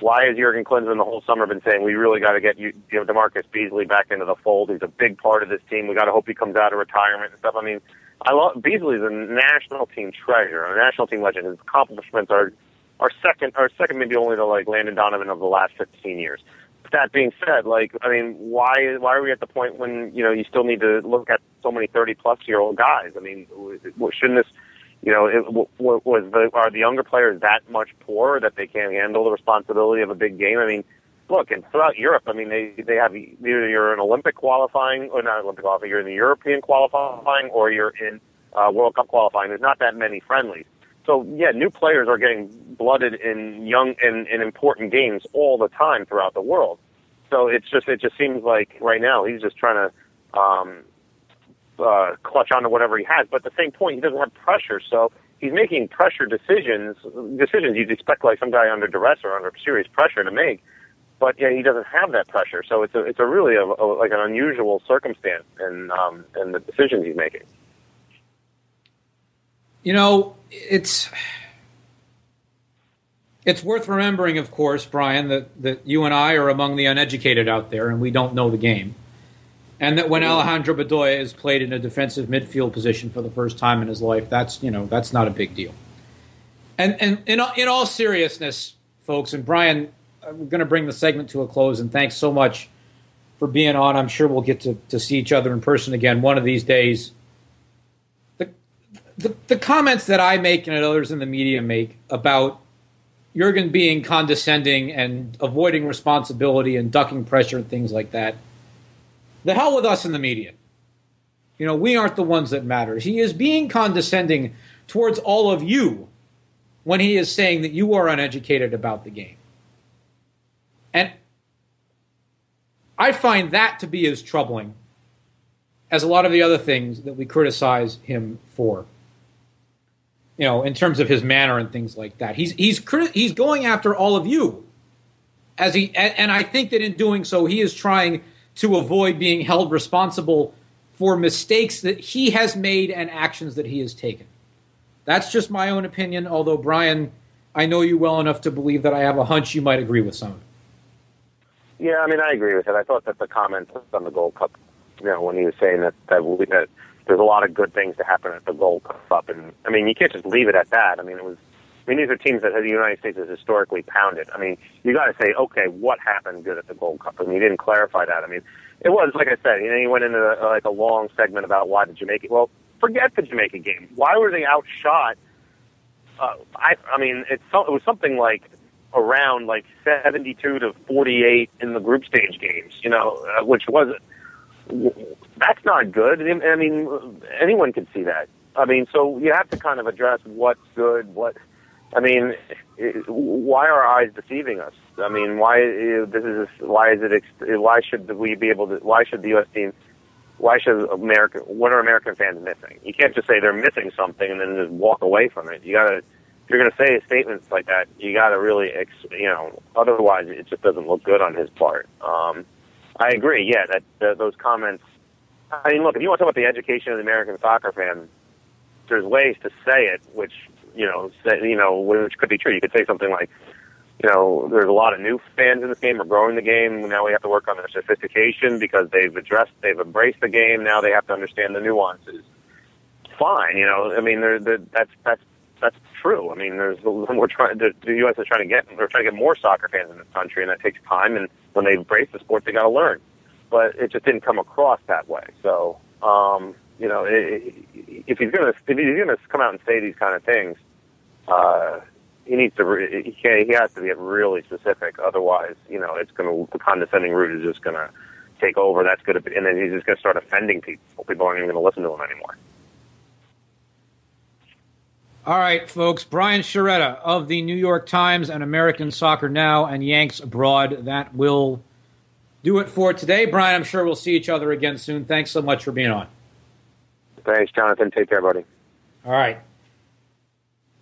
why has Jurgen Klinsmann the whole summer been saying we really got to get you, you know, DaMarcus Beasley back into the fold? He's a big part of this team. We got to hope he comes out of retirement and stuff. I mean, I love Beasley's a national team treasure, a national team legend. His accomplishments are are second are second maybe only to like Landon Donovan of the last 15 years. But that being said, like I mean, why why are we at the point when you know you still need to look at so many 30 plus year old guys? I mean, shouldn't this you know, it, was the are the younger players that much poorer that they can't handle the responsibility of a big game? I mean, look, and throughout Europe, I mean, they they have either you're in Olympic qualifying or not Olympic qualifying, you're in the European qualifying or you're in uh, World Cup qualifying. There's not that many friendlies. So yeah, new players are getting blooded in young in, in important games all the time throughout the world. So it's just it just seems like right now he's just trying to um, uh, clutch onto whatever he has. But at the same point, he doesn't have pressure, so he's making pressure decisions, decisions you'd expect like some guy under duress or under serious pressure to make. But yeah, he doesn't have that pressure, so it's a it's a really a, a, like an unusual circumstance in um, in the decisions he's making. You know, it's it's worth remembering, of course, Brian, that, that you and I are among the uneducated out there, and we don't know the game. And that when Alejandro Bedoya is played in a defensive midfield position for the first time in his life, that's you know that's not a big deal. And and in in all seriousness, folks, and Brian, I'm going to bring the segment to a close. And thanks so much for being on. I'm sure we'll get to, to see each other in person again one of these days. The, the the comments that I make and others in the media make about Jurgen being condescending and avoiding responsibility and ducking pressure and things like that. The hell with us in the media. You know, we aren't the ones that matter. He is being condescending towards all of you when he is saying that you are uneducated about the game. And I find that to be as troubling as a lot of the other things that we criticize him for you know, in terms of his manner and things like that. He's he's he's going after all of you, as he and, and I think that in doing so, he is trying to avoid being held responsible for mistakes that he has made and actions that he has taken. That's just my own opinion. Although Brian, I know you well enough to believe that I have a hunch you might agree with some. Yeah, I mean, I agree with it. I thought that the comments on the Gold Cup, you know, when he was saying that that, that there's a lot of good things to happen at the Gold Cup, and I mean, you can't just leave it at that. I mean, it was. I mean, these are teams that the United States has historically pounded. I mean, you got to say, okay, what happened good at the Gold Cup? I mean, you didn't clarify that. I mean, it was like I said. You know, you went into a, like a long segment about why the Jamaica. Well, forget the Jamaica game. Why were they outshot? Uh, I, I mean, it's so, it was something like around like 72 to 48 in the group stage games. You know, uh, which was that's not good. I mean, anyone could see that. I mean, so you have to kind of address what's good, what. I mean, why are eyes deceiving us? I mean, why this is why is it? Why should we be able to? Why should the U.S. team? Why should America? What are American fans missing? You can't just say they're missing something and then just walk away from it. You got to. If you're to say statements like that, you got to really, ex, you know. Otherwise, it just doesn't look good on his part. Um, I agree. Yeah, that, that those comments. I mean, look, if you want to talk about the education of the American soccer fan, there's ways to say it, which you know, say, you know, which could be true. You could say something like, you know, there's a lot of new fans in this game. We're growing the game. Now we have to work on their sophistication because they've addressed, they've embraced the game. Now they have to understand the nuances. Fine, you know. I mean, there, that's that's that's true. I mean, there's we're trying. The, the U.S. is trying to get we're trying to get more soccer fans in this country, and that takes time. And when they embrace the sport, they got to learn. But it just didn't come across that way. So, um, you know, if he's gonna if he's gonna come out and say these kind of things, uh, he needs to he he has to get really specific. Otherwise, you know, it's gonna the condescending route is just gonna take over. That's gonna be, and then he's just gonna start offending people. People aren't even gonna listen to him anymore. All right, folks. Brian Sciaretta of the New York Times and American Soccer Now and Yanks Abroad. That will do it for today. Brian, I'm sure we'll see each other again soon. Thanks so much for being on. Thanks, Jonathan. Take care, buddy. All right.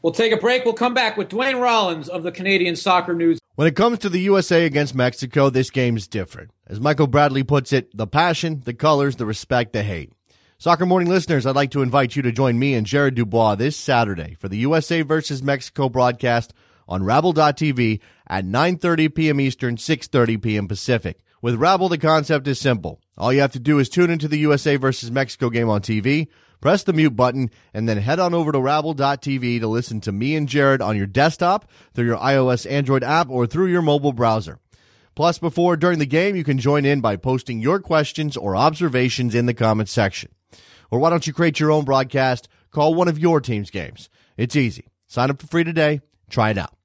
We'll take a break. We'll come back with Duane Rollins of the Canadian Soccer News. When it comes to the USA against Mexico, this game's different. As Michael Bradley puts it, the passion, the colors, the respect, the hate. Soccer Morning listeners, I'd like to invite you to join me and Jared Dubois this Saturday for the USA versus Mexico broadcast on Rabble.tv at 9.30 p.m. Eastern, 6.30 p.m. Pacific. With Rabble, the concept is simple. All you have to do is tune into the USA versus Mexico game on TV, press the mute button, and then head on over to Rabble.tv to listen to me and Jared on your desktop, through your iOS Android app, or through your mobile browser. Plus, before during the game, you can join in by posting your questions or observations in the comments section. Or why don't you create your own broadcast? Call one of your team's games. It's easy. Sign up for free today. Try it out.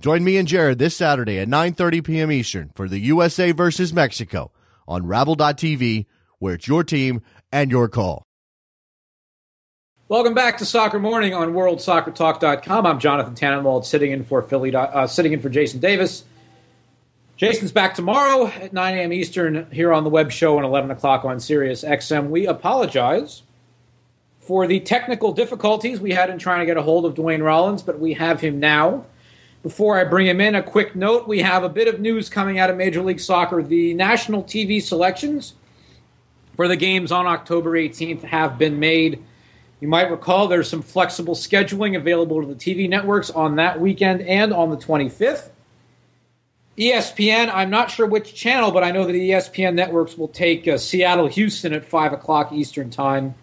Join me and Jared this Saturday at 9:30 p.m. Eastern for the USA versus Mexico on Rabble.tv, where it's your team and your call. Welcome back to Soccer Morning on WorldSoccerTalk.com. I'm Jonathan Tannenwald, sitting in for Philly, uh, sitting in for Jason Davis. Jason's back tomorrow at 9 a.m. Eastern here on the web show and 11 o'clock on Sirius XM. We apologize for the technical difficulties we had in trying to get a hold of Duane Rollins, but we have him now. Before I bring him in, a quick note we have a bit of news coming out of Major League Soccer. The national TV selections for the games on October 18th have been made. You might recall there's some flexible scheduling available to the TV networks on that weekend and on the 25th. ESPN, I'm not sure which channel, but I know that ESPN networks will take uh, Seattle Houston at 5 o'clock Eastern Time,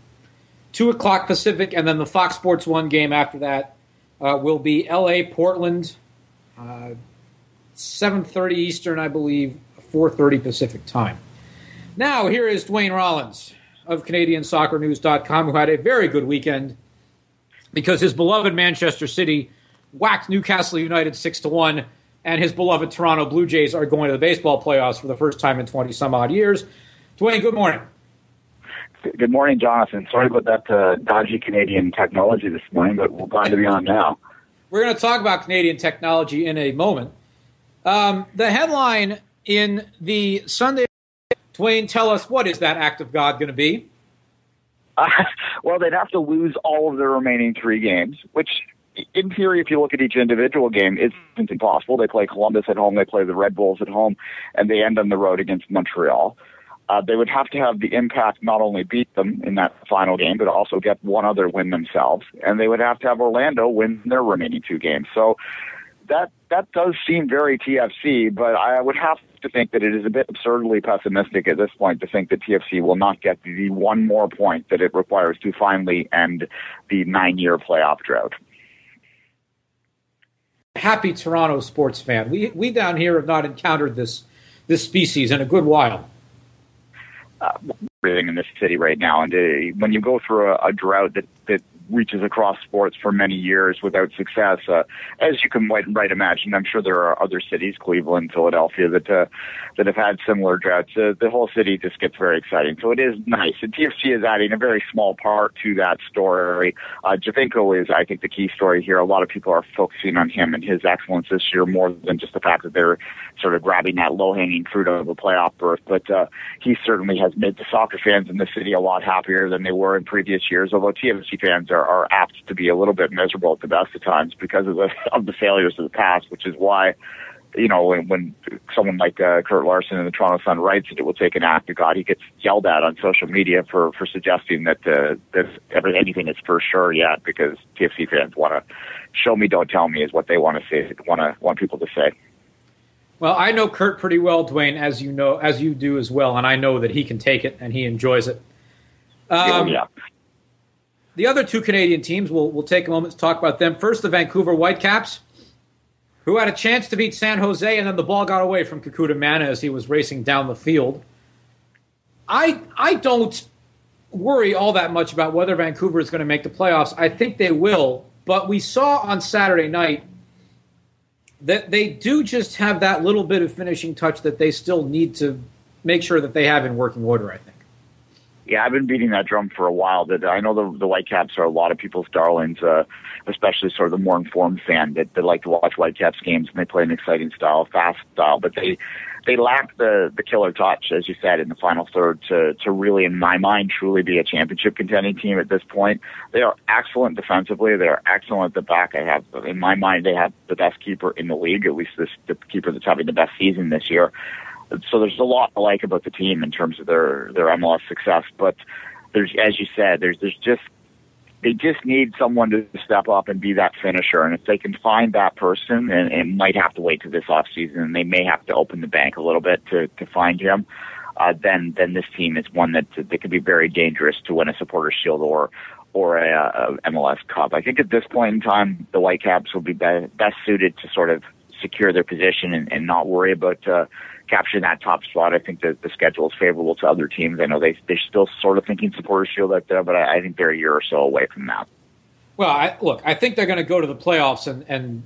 2 o'clock Pacific, and then the Fox Sports 1 game after that uh, will be LA Portland, uh, 7.30 Eastern, I believe, 4.30 Pacific Time. Now, here is Duane Rollins of CanadianSoccerNews.com, who had a very good weekend because his beloved Manchester City whacked Newcastle United 6 to 1 and his beloved Toronto Blue Jays are going to the baseball playoffs for the first time in 20 some odd years. Duane, good morning. Good morning, Jonathan. Sorry about that uh, dodgy Canadian technology this morning, but we're glad to be on now. We're going to talk about Canadian technology in a moment. Um, the headline in the Sunday, Duane, tell us what is that act of God going to be? Uh, well, they'd have to lose all of their remaining three games, which in theory, if you look at each individual game, isn't impossible. They play Columbus at home, they play the Red Bulls at home, and they end on the road against Montreal. Uh, they would have to have the impact not only beat them in that final game, but also get one other win themselves, and they would have to have Orlando win their remaining two games. So that that does seem very TFC, but I would have to think that it is a bit absurdly pessimistic at this point to think that TFC will not get the one more point that it requires to finally end the nine-year playoff drought happy Toronto sports fan. We we down here have not encountered this this species in a good while. Uh, in this city right now, and uh, when you go through a, a drought that reaches across sports for many years without success. Uh, as you can right, imagine, I'm sure there are other cities, Cleveland, Philadelphia, that uh, that have had similar droughts. Uh, the whole city just gets very exciting. So it is nice. And TFC is adding a very small part to that story. Uh, Giovinco is, I think, the key story here. A lot of people are focusing on him and his excellence this year more than just the fact that they're sort of grabbing that low-hanging fruit of a playoff berth. But uh, he certainly has made the soccer fans in the city a lot happier than they were in previous years. Although TFC fans are, are apt to be a little bit miserable at the best of times because of the of the failures of the past, which is why you know, when, when someone like uh, Kurt Larson in the Toronto Sun writes that it will take an act of God, he gets yelled at on social media for for suggesting that uh, that every, anything is for sure yet because TFC fans want to show me, don't tell me is what they want to say, want to want people to say. Well, I know Kurt pretty well, Dwayne, as you know, as you do as well, and I know that he can take it and he enjoys it. Um, yeah. The other two Canadian teams, we'll, we'll take a moment to talk about them. First, the Vancouver Whitecaps, who had a chance to beat San Jose, and then the ball got away from Kekuta Manneh as he was racing down the field. I I don't worry all that much about whether Vancouver is going to make the playoffs. I think they will, but we saw on Saturday night that they do just have that little bit of finishing touch that they still need to make sure that they have in working order. I think. Yeah, I've been beating that drum for a while. That I know the the Whitecaps are a lot of people's darlings, uh, especially sort of the more informed fan that, that like to watch Whitecaps games and they play an exciting style, fast style, but they they lack the the killer touch, as you said, in the final third to to really, in my mind, truly be a championship contending team at this point. They are excellent defensively. They are excellent at the back. I have, in my mind, they have the best keeper in the league, at least this the keeper that's having the best season this year so there's a lot to like about the team in terms of their their MLS success. But there's, as you said, there's there's just they just need someone to step up and be that finisher. And if they can find that person, and it might have to wait to this off season, and they may have to open the bank a little bit to to find him. Uh, then then this team is one that that could be very dangerous to win a Supporters Shield or or a, a MLS Cup. I think at this point in time, the Whitecaps will be, be best suited to sort of secure their position and, and not worry about uh, capturing that top spot. I think that the schedule is favorable to other teams. I know they they're still sort of thinking supporters shield out there, but I, I think they're a year or so away from that. Well, I, look, I think they're going to go to the playoffs and, and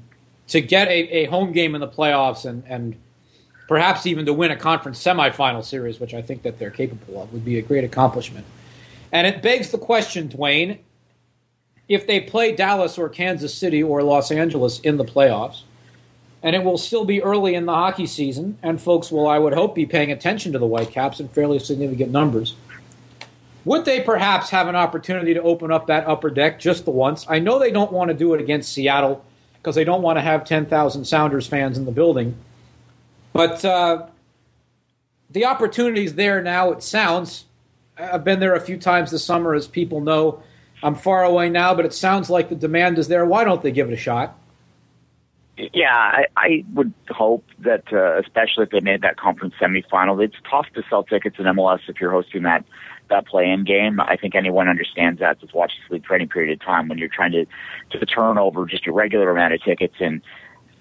to get a, a home game in the playoffs and, and perhaps even to win a conference semifinal series, which I think that they're capable of, would be a great accomplishment. And it begs the question, Duane, if they play Dallas or Kansas City or Los Angeles in the playoffs, and it will still be early in the hockey season, and folks will, I would hope, be paying attention to the Whitecaps in fairly significant numbers. Would they perhaps have an opportunity to open up that upper deck just the once? I know they don't want to do it against Seattle because they don't want to have 10,000 Sounders fans in the building. But uh, the opportunity's there now, it sounds. I've been there a few times this summer, as people know. I'm far away now, but it sounds like the demand is there. Why don't they give it a shot? Yeah, I, I would hope that, uh, especially if they made that conference semifinal, it's tough to sell tickets in MLS if you're hosting that that play-in game. I think anyone understands that that's watched this league for period of time. When you're trying to to turn over just a regular amount of tickets in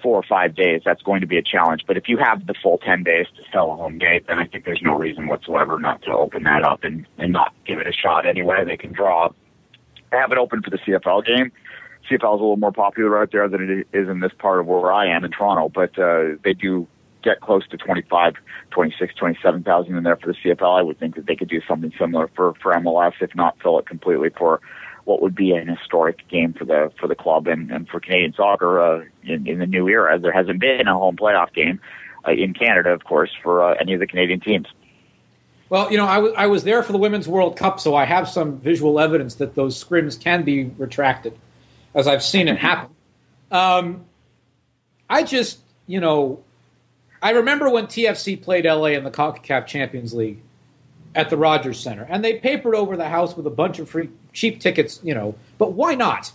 four or five days, that's going to be a challenge. But if you have the full ten days to sell a home gate, then I think there's no reason whatsoever not to open that up and and not give it a shot anyway. They can draw. Have it open for the CFL game. CFL is a little more popular out there than it is in this part of where I am in Toronto, but uh, they do get close to 25, 26, 27,000 in there for the CFL. I would think that they could do something similar for, for MLS, if not fill it completely for what would be an historic game for the for the club and, and for Canadian soccer uh, in, in the new era. There hasn't been a home playoff game uh, in Canada, of course, for uh, any of the Canadian teams. Well, you know, I, w- I was there for the Women's World Cup, so I have some visual evidence that those scrims can be retracted, as I've seen it happen. Um, I just, you know, I remember when TFC played LA in the CONCACAF Champions League at the Rogers Center, and they papered over the house with a bunch of free cheap tickets, you know, but why not?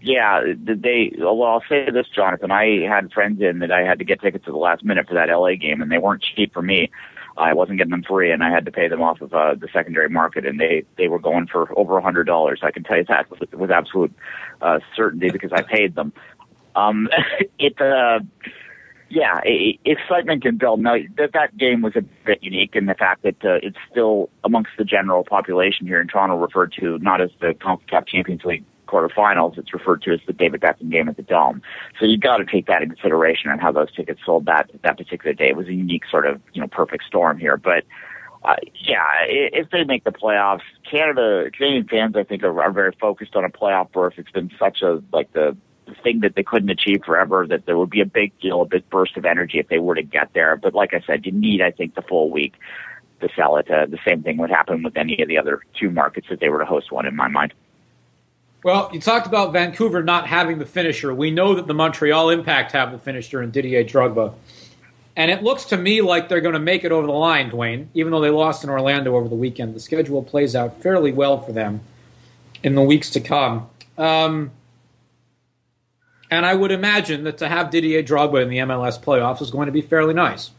yeah, they. Well, I'll say this, Jonathan. I had friends in that I had to get tickets at the last minute for that LA game, and they weren't cheap for me. I wasn't getting them free, and I had to pay them off of uh, the secondary market, and they they were going for over a hundred dollars. I can tell you that with, with absolute uh, certainty because I paid them. Um, it. Uh, yeah, excitement can build. Now that that game was a bit unique in the fact that uh, it's still amongst the general population here in Toronto referred to not as the CONCACAF Champions League quarterfinals, it's referred to as the David Beckham game at the Dome. So you've got to take that into consideration on how those tickets sold that that particular day. It was a unique sort of you know perfect storm here, but. Uh, yeah, if they make the playoffs, Canada Canadian fans I think are, are very focused on a playoff berth. It's been such a like the thing that they couldn't achieve forever that there would be a big deal, a big burst of energy if they were to get there. But like I said, you need I think the full week to sell it. Uh, the same thing would happen with any of the other two markets if they were to host one in my mind. Well, you talked about Vancouver not having the finisher. We know that the Montreal Impact have the finisher in Didier Drogba. And it looks to me like they're going to make it over the line, Duane, even though they lost in Orlando over the weekend. The schedule plays out fairly well for them in the weeks to come. Um, and I would imagine that to have Didier Drogba in the MLS playoffs is going to be fairly nice.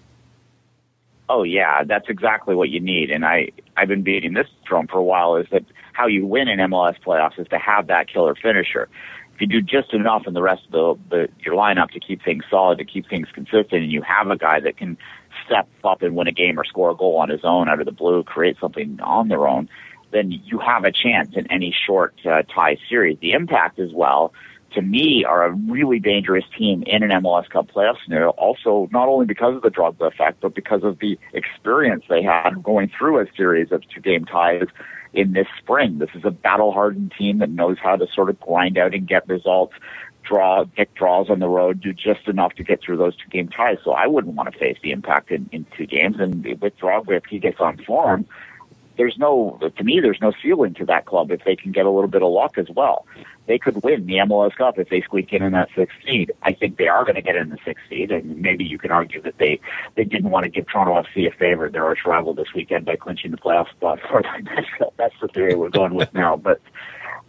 Oh yeah, that's exactly what you need. And I I've been beating this drum for a while. Is that how you win in MLS playoffs is to have that killer finisher. If you do just enough in the rest of the, the your lineup to keep things solid, to keep things consistent, and you have a guy that can step up and win a game or score a goal on his own out of the blue, create something on their own, then you have a chance in any short uh, tie series. The impact as well to me, are a really dangerous team in an MLS Cup playoff scenario. Also, not only because of the Drogba effect, but because of the experience they had going through a series of two game ties in this spring. This is a battle hardened team that knows how to sort of grind out and get results, draw, get draws on the road, do just enough to get through those two game ties. So I wouldn't want to face the impact in, in two games. And with Drogba, if he gets on form, there's no, to me, there's no ceiling to that club if they can get a little bit of luck as well they could win the MLS Cup if they squeak in in that sixth seed. I think they are going to get in the sixth seed, and maybe you can argue that they they didn't want to give Toronto FC a favor, their arch rival, this weekend by clinching the playoff spot for them. That's the theory we're going with now. But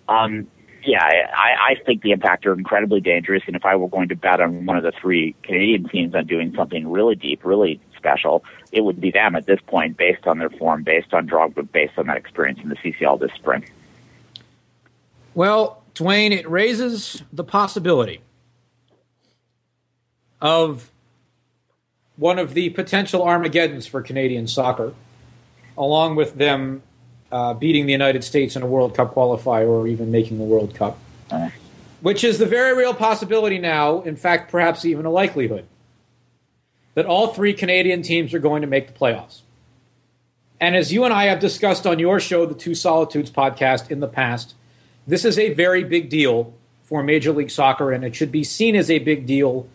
um, yeah, I, I think the Impact are incredibly dangerous, and if I were going to bet on one of the three Canadian teams on doing something really deep, really special, it would be them at this point, based on their form, based on Drogba, based on that experience in the CCL this spring. Well, Duane, it raises the possibility of one of the potential Armageddons for Canadian soccer, along with them uh, beating the United States in a World Cup qualifier or even making the World Cup, which is the very real possibility now, in fact, perhaps even a likelihood, that all three Canadian teams are going to make the playoffs. And as you and I have discussed on your show, the Two Solitudes podcast, in the past, this is a very big deal for Major League Soccer, and it should be seen as a big deal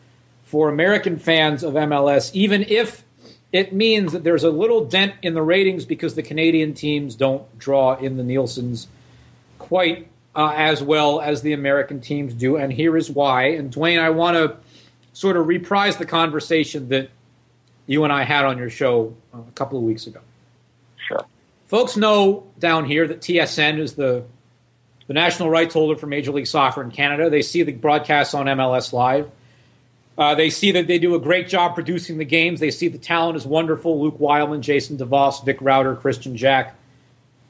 for American fans of MLS, even if it means that there's a little dent in the ratings because the Canadian teams don't draw in the Nielsen's quite uh, as well as the American teams do, and here is why. And Duane, I want to sort of reprise the conversation that you and I had on your show uh, a couple of weeks ago. Sure. Folks know down here that TSN is the the national rights holder for Major League Soccer in Canada. They see the broadcasts on MLS Live. Uh, they see that they do a great job producing the games. They see the talent is wonderful. Luke Wileman, Jason DeVos, Vic Rauter, Kristian Jack,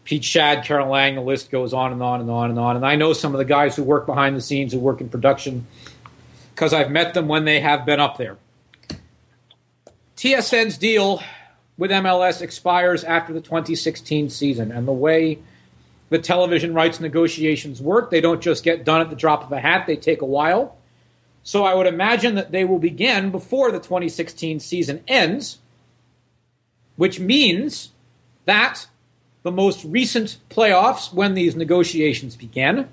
Pete Shad, Carol Lang. The list goes on and on and on and on. And I know some of the guys who work behind the scenes, who work in production, because I've met them when they have been up there. TSN's deal with MLS expires after the 2016 season. And the way the television rights negotiations work, they don't just get done at the drop of a hat, they take a while. So I would imagine that they will begin before the 2016 season ends, which means that the most recent playoffs, when these negotiations began,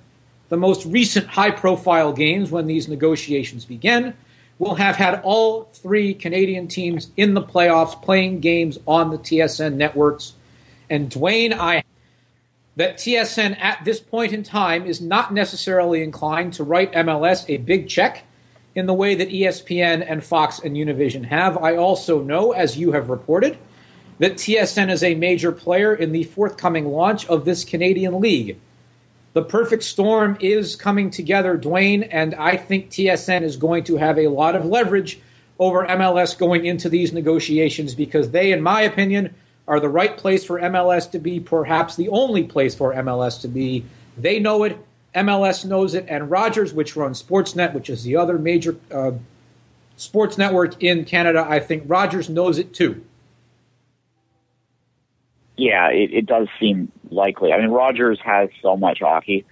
the most recent high profile games, when these negotiations began, will have had all three Canadian teams in the playoffs playing games on the TSN networks. And Duane, I that TSN at this point in time is not necessarily inclined to write MLS a big check in the way that ESPN and Fox and Univision have. I also know, as you have reported, that TSN is a major player in the forthcoming launch of this Canadian league. The perfect storm is coming together, Duane, and I think TSN is going to have a lot of leverage over MLS going into these negotiations because they, in my opinion, are the right place for MLS to be, perhaps the only place for MLS to be. They know it, MLS knows it, and Rogers, which runs Sportsnet, which is the other major uh, sports network in Canada, I think Rogers knows it too. Yeah, it, it does seem likely. I mean, Rogers has so much hockey.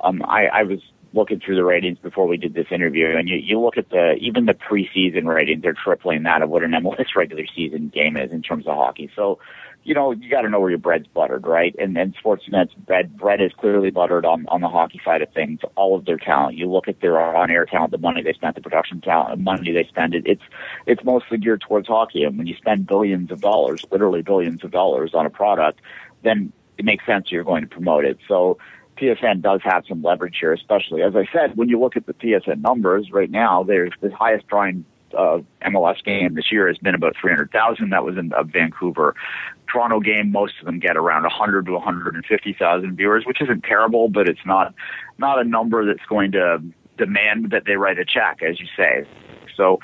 Um, I, I was looking through the ratings before we did this interview, and you, you look at the even the preseason ratings; they're tripling that of what an MLS regular season game is in terms of hockey. So you know, you got to know where your bread's buttered, right? And and Sportsnet's bread bread is clearly buttered on on the hockey side of things. All of their talent. You look at their on-air talent, the money they spent, the production talent, the money they spend. It, it's it's mostly geared towards hockey. And when you spend billions of dollars, literally billions of dollars, on a product, then it makes sense you're going to promote it. So. TSN does have some leverage here, especially as I said, when you look at the TSN numbers right now, there's the highest drawing uh, MLS game this year has been about 300,000. That was in uh, Vancouver. Toronto game, most of them get around 100 to 150,000 viewers, which isn't terrible, but it's not not a number that's going to demand that they write a check, as you say. So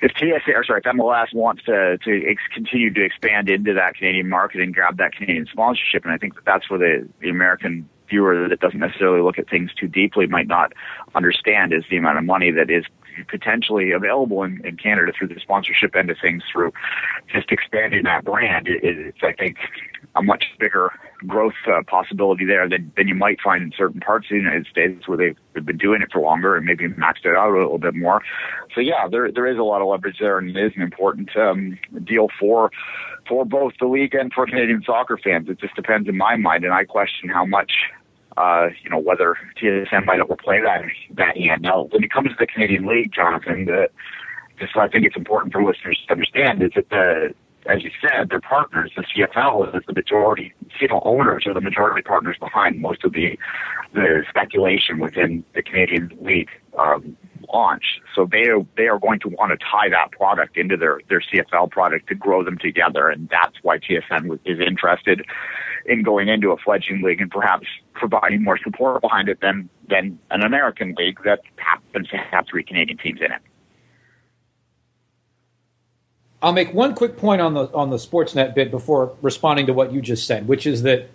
if TSA, or sorry, if MLS wants to to ex- continue to expand into that Canadian market and grab that Canadian sponsorship, and I think that that's where the the American viewer that doesn't necessarily look at things too deeply might not understand is the amount of money that is potentially available in, in Canada through the sponsorship end of things, through just expanding that brand. It, it's, I think, a much bigger growth uh, possibility there than, than you might find in certain parts of the United States where they've, been doing it for longer and maybe maxed it out a little bit more. So yeah, there there is a lot of leverage there, and it is an important um, deal for for both the league and for Canadian soccer fans. It just depends in my mind, and I question how much uh, you know, whether TSN might overplay that that hand. Now, when it comes to the Canadian League, Jonathan, the, just I think it's important for listeners to understand is that the as you said, their partners, the CFL is the majority, CFL owners are the majority partners behind most of the the speculation within the Canadian League um, launch. So they are, they are going to want to tie that product into their their CFL product to grow them together, and that's why TSN is interested in going into a fledgling league and perhaps providing more support behind it than than an American league that happens to have three Canadian teams in it. I'll make one quick point on the on the Sportsnet bit before responding to what you just said, which is that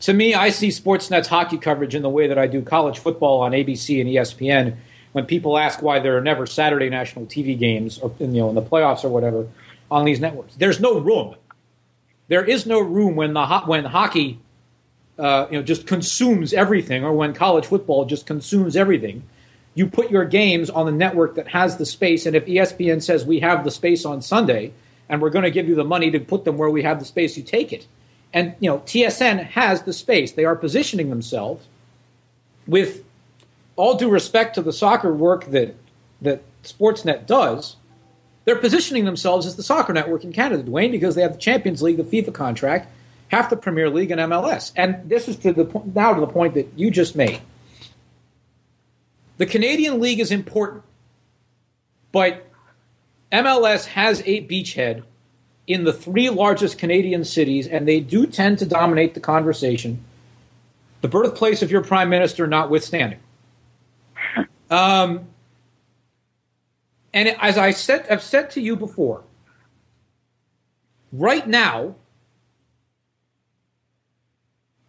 to me, I see Sportsnet's hockey coverage in the way that I do college football on ABC and ESPN. When people ask why there are never Saturday national TV games, or, you know, in the playoffs or whatever, on these networks, there's no room there is no room when the ho- when hockey, uh, you know, just consumes everything, or when college football just consumes everything. You put your games on the network that has the space, and if ESPN says we have the space on Sunday, and we're going to give you the money to put them where we have the space, you take it. And you know, TSN has the space. They are positioning themselves with all due respect to the soccer work that that Sportsnet does They're positioning themselves as the soccer network in Canada, Duane, because they have the Champions League, the FIFA contract, half the Premier League, and MLS. And this is to the now to the point that you just made. The Canadian League is important, but MLS has a beachhead in the three largest Canadian cities, and they do tend to dominate the conversation. The birthplace of your prime minister notwithstanding. Um, and as I said, I've said to you before, right now,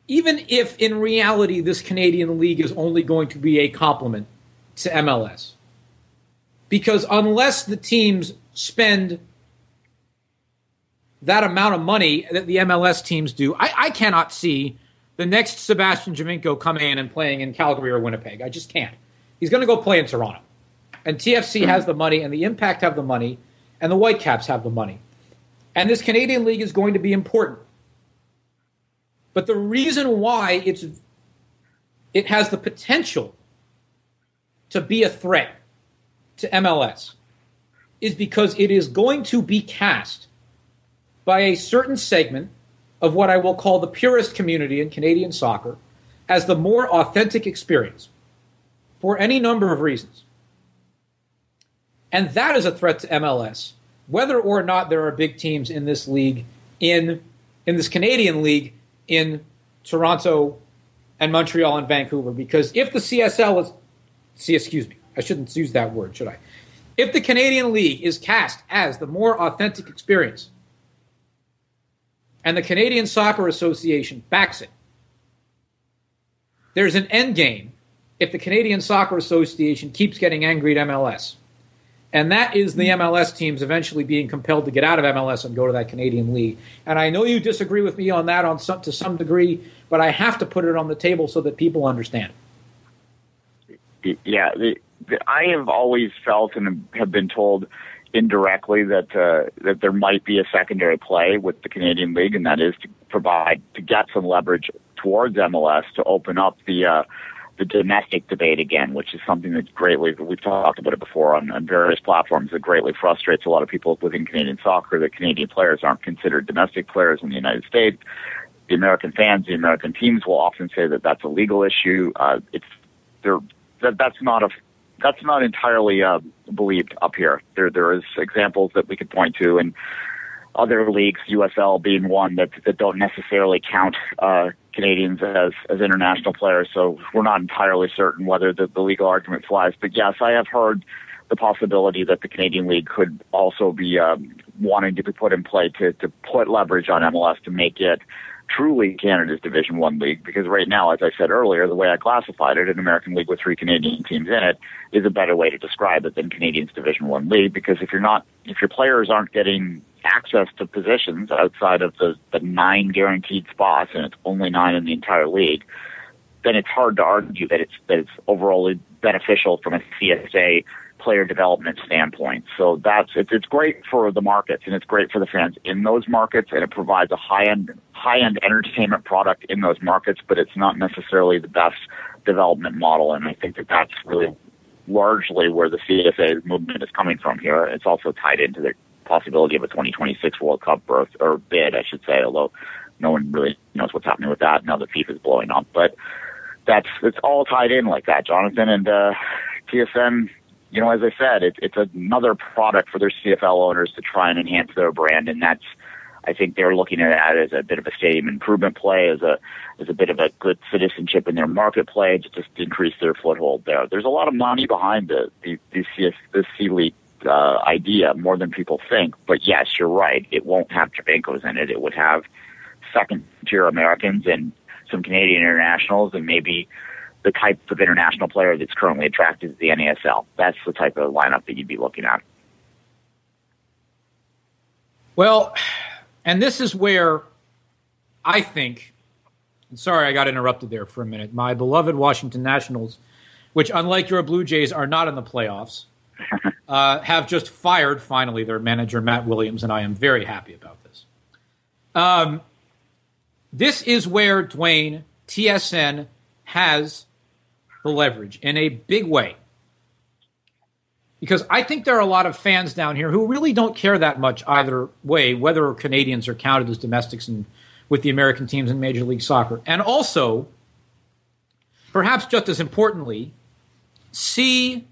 even if in reality this Canadian league is only going to be a complement to MLS, because unless the teams spend that amount of money that the MLS teams do, I, I cannot see the next Sebastian Giovinco coming in and playing in Calgary or Winnipeg. I just can't. He's going to go play in Toronto. And TFC hmm. has the money, and the Impact have the money, and the Whitecaps have the money. And this Canadian League is going to be important. But the reason why it's it has the potential to be a threat to MLS is because it is going to be cast by a certain segment of what I will call the purist community in Canadian soccer as the more authentic experience for any number of reasons. And that is a threat to MLS, whether or not there are big teams in this league, in, in this Canadian league, in Toronto and Montreal and Vancouver. Because if the CSL is, see, excuse me, I shouldn't use that word, should I? If the Canadian League is cast as the more authentic experience, and the Canadian Soccer Association backs it, there's an end game if the Canadian Soccer Association keeps getting angry at MLS. And that is the MLS teams eventually being compelled to get out of MLS and go to that Canadian League. And I know you disagree with me on that on some, to some degree, but I have to put it on the table so that people understand. Yeah, the, I have always felt and have been told indirectly that uh, that there might be a secondary play with the Canadian League, and that is to provide to get some leverage towards MLS to open up the uh, the domestic debate again, which is something that greatly we've talked about it before on, on various platforms that greatly frustrates a lot of people within Canadian soccer that Canadian players aren't considered domestic players in the United States. The American fans, the American teams will often say that that's a legal issue. Uh, it's that that's not a that's not entirely uh, believed up here. There there is examples that we could point to, and other leagues, USL being one that that don't necessarily count uh, Canadians as as international players. So we're not entirely certain whether the, the legal argument flies. But yes, I have heard the possibility that the Canadian League could also be um, wanting to be put in play to to put leverage on MLS to make it truly Canada's Division One league because right now, as I said earlier, the way I classified it, an American league with three Canadian teams in it, is a better way to describe it than Canadians Division One league because if you're not, if your players aren't getting access to positions outside of the, the nine guaranteed spots, and it's only nine in the entire league, then it's hard to argue that it's that it's overall beneficial from a CSA player development standpoint. So that's it's it's great for the markets and it's great for the fans in those markets and it provides a high end high end entertainment product in those markets, but it's not necessarily the best development model. And I think that that's really largely where the CSA movement is coming from here. It's also tied into the possibility of a 2026 World Cup berth or bid, I should say, although no one really knows what's happening with that now that FIFA is blowing up. But that's it's all tied in like that, Jonathan. And uh, TSN you know, as I said, it, it's another product for their CFL owners to try and enhance their brand, and that's I think they're looking at that as a bit of a stadium improvement play, as a as a bit of a good citizenship in their market play to just increase their foothold there. There's a lot of money behind the the, the, CS, the C League uh, idea, more than people think. But yes, you're right. It won't have Giovincos in it. It would have second tier Americans and some Canadian internationals, and maybe the type of international player that's currently attracted to the NASL. That's the type of lineup that you'd be looking at. Well, and this is where I think, sorry, I got interrupted there for a minute. My beloved Washington Nationals, which, unlike your Blue Jays, are not in the playoffs, uh, have just fired finally their manager, Matt Williams, and I am very happy about this. Um, this is where Duane TSN has the leverage in a big way. because I think there are a lot of fans down here who really don't care that much either way, whether Canadians are counted as domestics and with the American teams in Major League Soccer. And also, perhaps just as importantly, see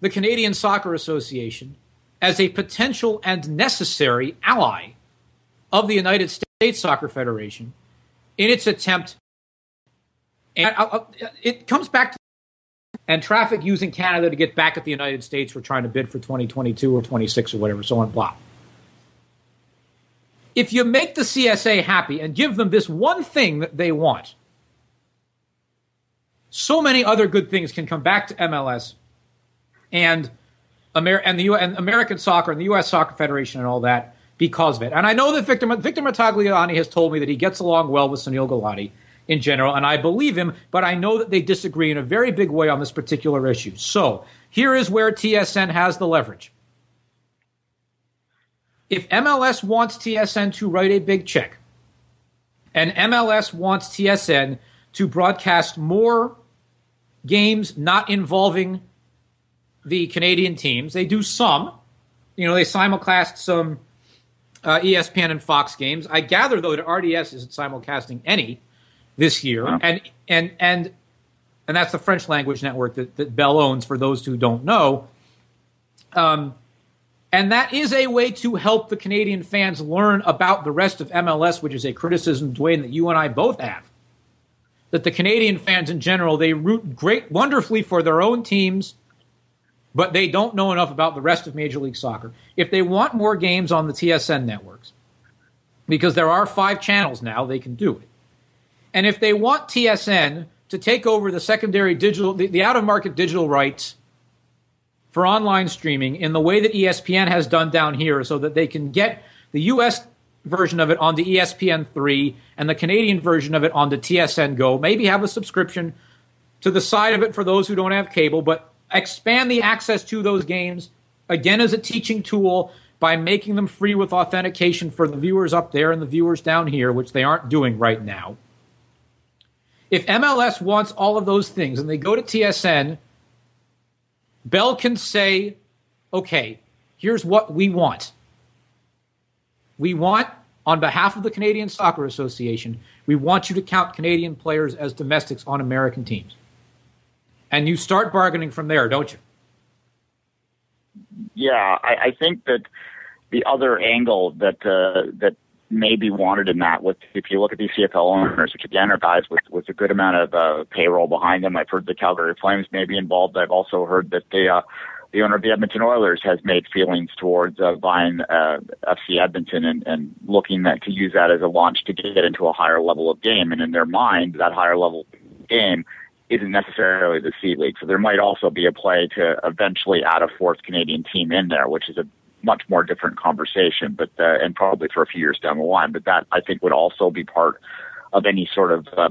the Canadian Soccer Association as a potential and necessary ally of the United States Soccer Federation in its attempt. And uh, uh, it comes back to and traffic using Canada to get back at the United States for trying to bid for 2022 or 26 or whatever, so on, blah. If you make the CSA happy and give them this one thing that they want, so many other good things can come back to MLS and Amer- and the U- and American soccer and the U.S. Soccer Federation and all that because of it. And I know that Victor Victor has told me that he gets along well with Sunil Gulati in general, and I believe him, but I know that they disagree in a very big way on this particular issue. So here is where TSN has the leverage. If MLS wants TSN to write a big check, and MLS wants TSN to broadcast more games not involving the Canadian teams, they do some. You know, they simulcast some uh, ESPN and Fox games. I gather, though, that RDS isn't simulcasting any this year, wow. and and and and that's the French language network that, that Bell owns. For those who don't know, um, and that is a way to help the Canadian fans learn about the rest of MLS, which is a criticism, Duane, that you and I both have. That the Canadian fans in general they root great wonderfully for their own teams, but they don't know enough about the rest of Major League Soccer. If they want more games on the TSN networks, because there are five channels now, they can do it. And if they want TSN to take over the secondary digital, the, the out of market digital rights for online streaming in the way that ESPN has done down here, so that they can get the US version of it on the ESPN3 and the Canadian version of it on the TSN Go, maybe have a subscription to the side of it for those who don't have cable, but expand the access to those games again as a teaching tool by making them free with authentication for the viewers up there and the viewers down here, which they aren't doing right now. If MLS wants all of those things and they go to TSN, Bell can say, okay, here's what we want. We want, on behalf of the Canadian Soccer Association, we want you to count Canadian players as domestics on American teams. And you start bargaining from there, don't you? Yeah, I, I think that the other angle that uh, that may be wanted in that. With if you look at these CFL owners, which again are guys with with a good amount of uh, payroll behind them. I've heard the Calgary Flames may be involved. I've also heard that the uh, the owner of the Edmonton Oilers has made feelings towards uh, buying uh, FC Edmonton and, and looking at, to use that as a launch to get into a higher level of game. And in their mind, that higher level game isn't necessarily the C League. So there might also be a play to eventually add a fourth Canadian team in there, which is a much more different conversation, but uh, and probably for a few years down the line. But that I think would also be part of any sort of uh,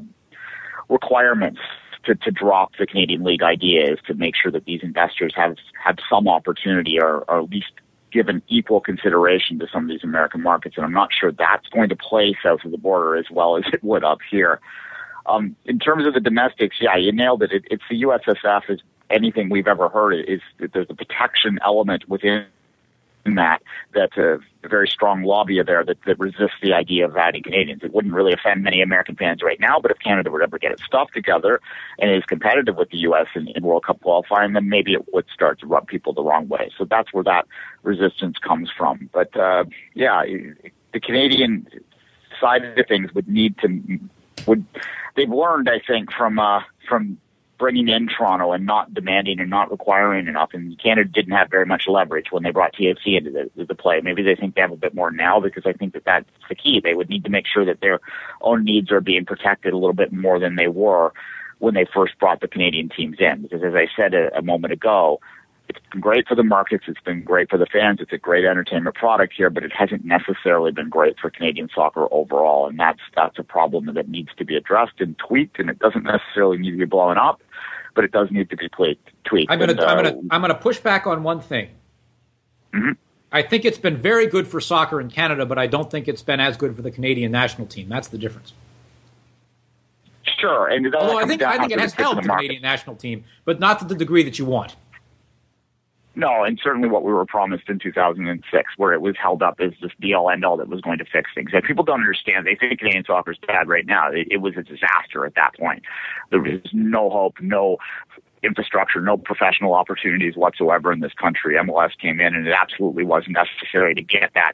requirements to, to drop the Canadian League idea is to make sure that these investors have have some opportunity or, or at least given equal consideration to some of these American markets. And I'm not sure that's going to play south of the border as well as it would up here. Um, in terms of the domestics, yeah, you nailed it. it it's the USSF is anything we've ever heard is there's a protection element within that that's a, a very strong lobby there that, that resists the idea of adding Canadians. It wouldn't really offend many American fans right now, but if Canada would ever get its stuff together and is competitive with the U.S. in, in World Cup qualifying, then maybe it would start to rub people the wrong way. So that's where that resistance comes from. But uh, yeah, the Canadian side of things would need to would they've learned, I think, from uh, from bringing in Toronto and not demanding and not requiring enough. And Canada didn't have very much leverage when they brought TFC into the, the play. Maybe they think they have a bit more now because I think that that's the key. They would need to make sure that their own needs are being protected a little bit more than they were when they first brought the Canadian teams in. Because as I said a, a moment ago, it's been great for the markets. It's been great for the fans. It's a great entertainment product here, but it hasn't necessarily been great for Canadian soccer overall. And that's, that's a problem that needs to be addressed and tweaked. And it doesn't necessarily need to be blown up, but it does need to be tweaked. tweaked. I'm going to, uh, I'm going to, I'm going to push back on one thing. Mm-hmm. I think it's been very good for soccer in Canada, but I don't think it's been as good for the Canadian national team. That's the difference. Sure, and although I think I think it has helped the, the Canadian national team, but not to the degree that you want. No, and certainly what we were promised in 2006, where it was held up as this be all end all that was going to fix things. And people don't understand. They think Canadian soccer is bad right now. It, it was a disaster at that point. There was no hope, no infrastructure, no professional opportunities whatsoever in this country. MLS came in, and it absolutely wasn't necessary to get that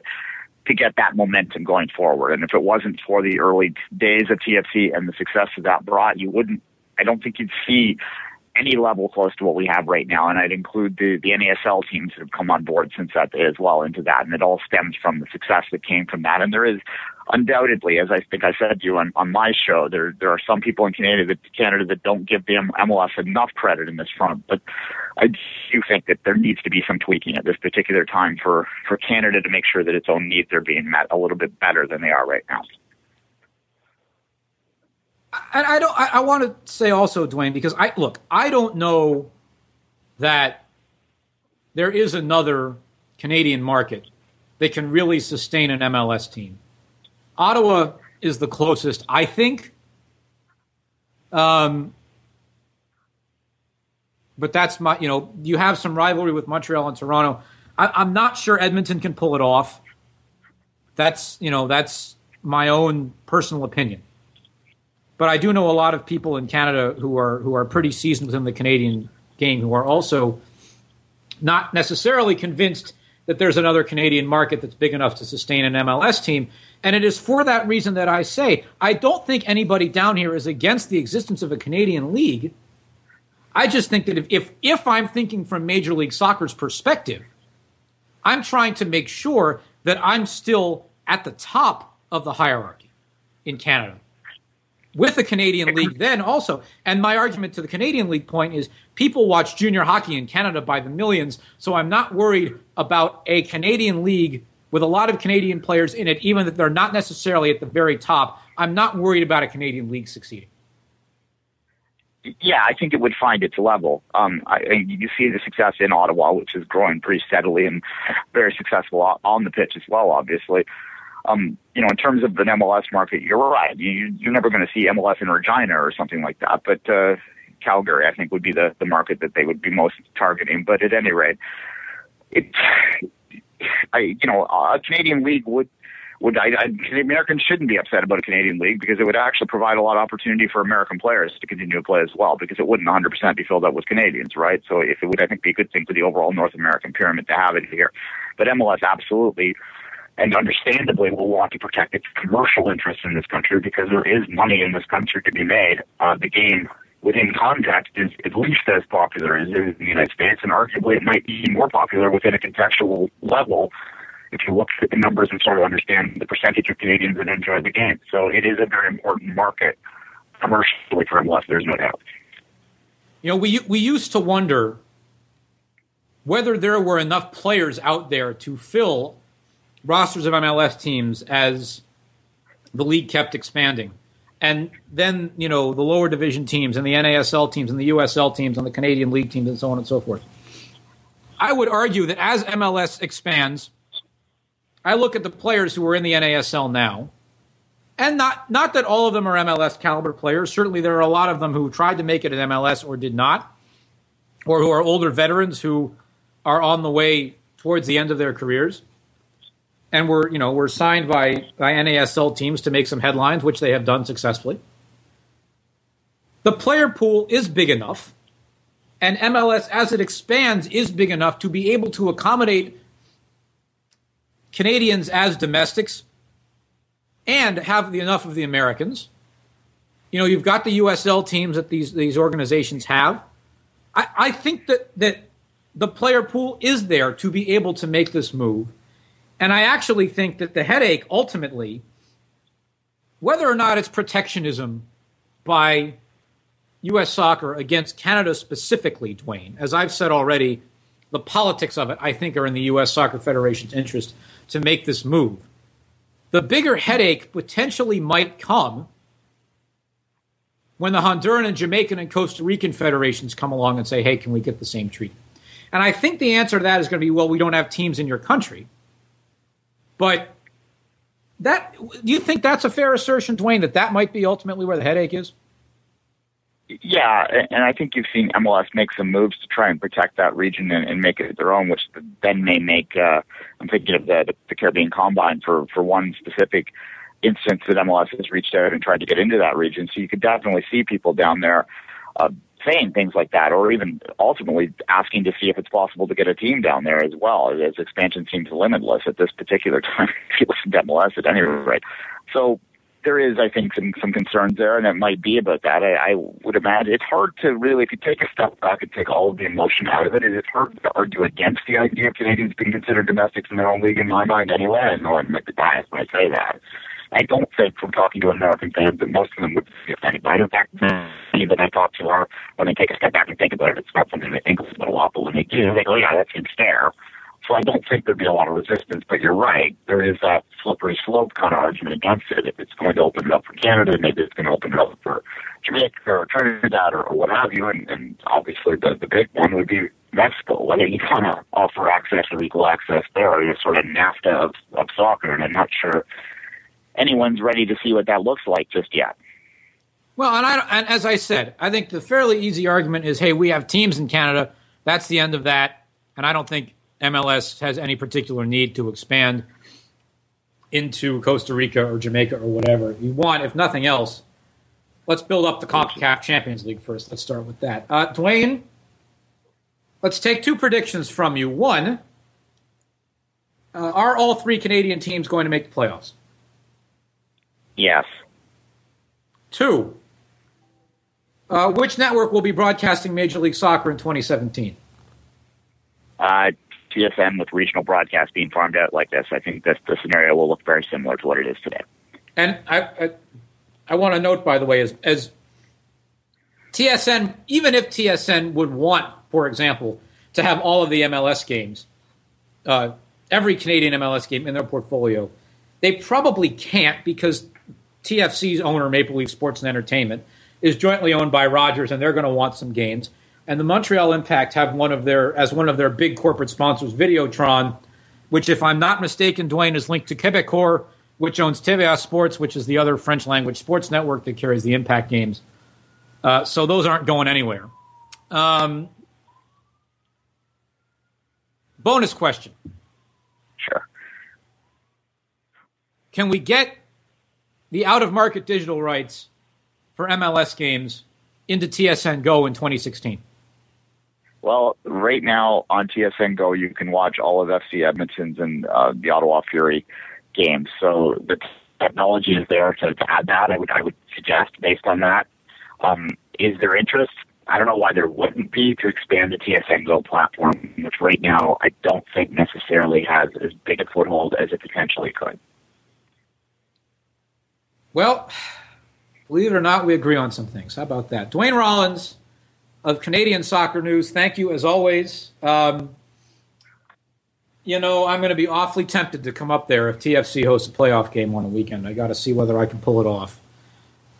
to get that momentum going forward. And if it wasn't for the early days of TFC and the success that that brought, you wouldn't. I don't think you'd see any level close to what we have right now. And I'd include the, the NASL teams that have come on board since that day as well into that. And it all stems from the success that came from that. And there is undoubtedly, as I think I said to you on, on my show, there, there are some people in Canada that, Canada that don't give the MLS enough credit in this front. But I do think that there needs to be some tweaking at this particular time for, for Canada to make sure that its own needs are being met a little bit better than they are right now and I don't. I, I want to say also, Duane, because I look. I don't know that there is another Canadian market that can really sustain an MLS team. Ottawa is the closest, I think. Um, but that's my, you know, you have some rivalry with Montreal and Toronto. I, I'm not sure Edmonton can pull it off. That's, you know, that's my own personal opinion but I do know a lot of people in Canada who are who are pretty seasoned within the Canadian game who are also not necessarily convinced that there's another Canadian market that's big enough to sustain an MLS team. And it is for that reason that I say I don't think anybody down here is against the existence of a Canadian league. I just think that if, if, if I'm thinking from Major League Soccer's perspective, I'm trying to make sure that I'm still at the top of the hierarchy in Canada with the Canadian League then also. And my argument to the Canadian League point is people watch junior hockey in Canada by the millions, so I'm not worried about a Canadian League with a lot of Canadian players in it, even if they're not necessarily at the very top. I'm not worried about a Canadian League succeeding. Yeah, I think it would find its level. Um, I, you see the success in Ottawa, which is growing pretty steadily and very successful on the pitch as well, obviously um, you know, in terms of an MLS market, you're right. You, you're never going to see MLS in Regina or something like that. But uh, Calgary, I think, would be the, the market that they would be most targeting. But at any rate, it, I, you know, a Canadian league would would I, I, Americans shouldn't be upset about a Canadian league because it would actually provide a lot of opportunity for American players to continue to play as well because it wouldn't 100% be filled up with Canadians, right? So if it would, I think, be a good thing for the overall North American pyramid to have it here. But MLS absolutely and understandably will want to protect its commercial interests in this country because there is money in this country to be made. Uh, the game within context is at least as popular as it is in the United States, and arguably it might be more popular within a contextual level if you look at the numbers and sort of understand the percentage of Canadians that enjoy the game. So it is a very important market commercially for MLS, there's no doubt. You know, we, we used to wonder whether there were enough players out there to fill rosters of MLS teams as the league kept expanding. And then, you know, the lower division teams and the NASL teams and the USL teams and the Canadian League teams and so on and so forth. I would argue that as MLS expands, I look at the players who are in the NASL now, and not not that all of them are MLS caliber players. Certainly, there are a lot of them who tried to make it in MLS or did not, or who are older veterans who are on the way towards the end of their careers and were you know were signed by by NASL teams to make some headlines, which they have done successfully. The player pool is big enough, and MLS as it expands is big enough to be able to accommodate Canadians as domestics and have enough of the Americans. You know, you've got the USL teams that these these organizations have. I, I think that that the player pool is there to be able to make this move. And I actually think that the headache ultimately, whether or not it's protectionism by U.S. soccer against Canada specifically, Duane, as I've said already, the politics of it, I think, are in the U.S. Soccer Federation's interest to make this move. The bigger headache potentially might come when the Honduran and Jamaican and Costa Rican federations come along and say, hey, can we get the same treatment? And I think the answer to that is going to be, well, we don't have teams in your country. But that do you think that's a fair assertion, Duane? that that might be ultimately where the headache is? Yeah, and I think you've seen MLS make some moves to try and protect that region and, and make it their own, which then may make. Uh, I'm thinking of the, the Caribbean Combine for for one specific instance that MLS has reached out and tried to get into that region. So you could definitely see people down there uh, saying things like that, or even ultimately asking to see if it's possible to get a team down there as well, as expansion seems limitless at this particular time. if you listen to MLS at any mm-hmm. rate, so there is, I think, some some concerns there, and it might be about that. I, I would imagine it's hard to really, if you take a step back and take all of the emotion out of it, it's hard to argue against the idea of Canadians being considered domestics in their own league. In my mind, anyway, I know I'm like the bias when I say that. I don't think from talking to American fans that most of them would be offended by it. In fact, many that hmm. I talk to are, when they take a step back and think about it, it's not something they think is a little awful. When they do, they go, oh, yeah, that seems fair. So I don't think there'd be a lot of resistance, but you're right. There is that slippery slope kind of argument against it. If it's going to open it up for Canada, maybe it's going to open it up for Jamaica or Trinidad or, or what have you. And, and obviously the, the big one would be Mexico, whether you want to offer access or equal access there, you're sort of NAFTA of, of soccer. And I'm not sure anyone's ready to see what that looks like just yet. Well, and, I, and as I said, I think the fairly easy argument is, hey, we have teams in Canada. That's the end of that. And I don't think MLS has any particular need to expand into Costa Rica or Jamaica or whatever. You want, if nothing else, let's build up the CONCACAF Champions League first. Let's start with that. Uh, Duane, let's take two predictions from you. One, uh, are all three Canadian teams going to make the playoffs? Yes. Two, uh, which network will be broadcasting Major League Soccer in 2017? Uh, TSN with regional broadcast being farmed out like this, I think this the scenario will look very similar to what it is today. And I, I, I want to note, by the way, as, as TSN, even if TSN would want, for example, to have all of the MLS games, uh, every Canadian MLS game in their portfolio, they probably can't because TFC's owner, Maple Leaf Sports and Entertainment, is jointly owned by Rogers, and they're going to want some games and the Montreal Impact have one of their as one of their big corporate sponsors, Videotron, which, if I'm not mistaken, Duane is linked to Quebecor, which owns TVA Sports, which is the other French language sports network that carries the Impact games. Uh, so those aren't going anywhere. Um, bonus question. Sure. Can we get the out of market digital rights for MLS games into TSN Go in 2016? Well, right now on TSN Go, you can watch all of FC Edmonton's and uh, the Ottawa Fury games. So the technology is there to, to add that. I would I would suggest based on that. Um, is there interest? I don't know why there wouldn't be to expand the TSN Go platform, which right now I don't think necessarily has as big a foothold as it potentially could. Well, believe it or not, we agree on some things. How about that? Duane Rollins of Canadian Soccer News. Thank you as always. Um, you know, I'm going to be awfully tempted to come up there if TFC hosts a playoff game on a weekend. I got to see whether I can pull it off.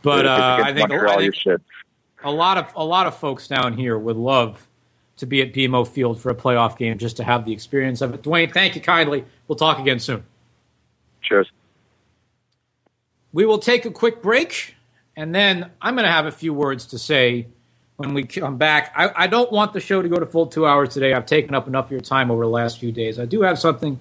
But uh, I think, I think a lot of a lot of folks down here would love to be at BMO Field for a playoff game just to have the experience of it. Duane, thank you kindly. We'll talk again soon. Cheers. We will take a quick break, and then I'm going to have a few words to say when we come back. I, I, don't want the show to go to full two hours today. I've taken up enough of your time over the last few days. I do have something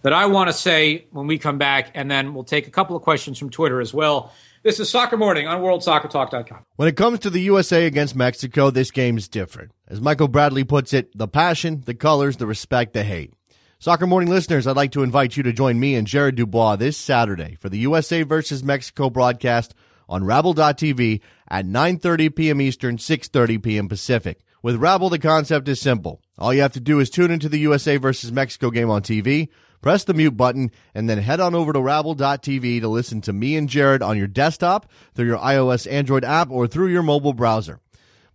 that I want to say when we come back, and then we'll take a couple of questions from Twitter as well. This is Soccer Morning on WorldSoccerTalk.com. When it comes to the USA against Mexico, this game's different. As Michael Bradley puts it, the passion, the colors, the respect, the hate. Soccer Morning listeners, I'd like to invite you to join me and Jared Dubois this Saturday for the USA versus Mexico broadcast on Rabble.tv at 9.30 p.m. Eastern, 6.30 p.m. Pacific. With Rabble, the concept is simple. All you have to do is tune into the USA versus Mexico game on TV, press the mute button, and then head on over to Rabble.tv to listen to me and Jared on your desktop, through your iOS Android app, or through your mobile browser.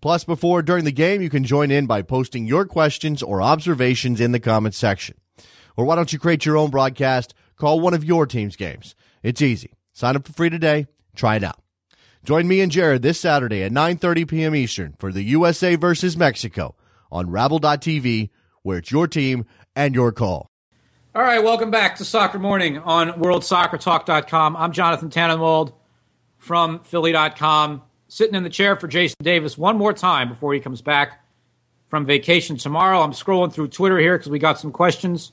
Plus, before during the game, you can join in by posting your questions or observations in the comments section. Or why don't you create your own broadcast? Call one of your team's games. It's easy. Sign up for free today. Try it out. Join me and Jared this Saturday at 9:30 p.m. Eastern for the USA versus Mexico on Rabble.tv, where it's your team and your call. All right, welcome back to Soccer Morning on WorldSoccerTalk.com. I'm Jonathan Tannenwald from Philly.com. sitting in the chair for Jason Davis one more time before he comes back from vacation tomorrow. I'm scrolling through Twitter here because we got some questions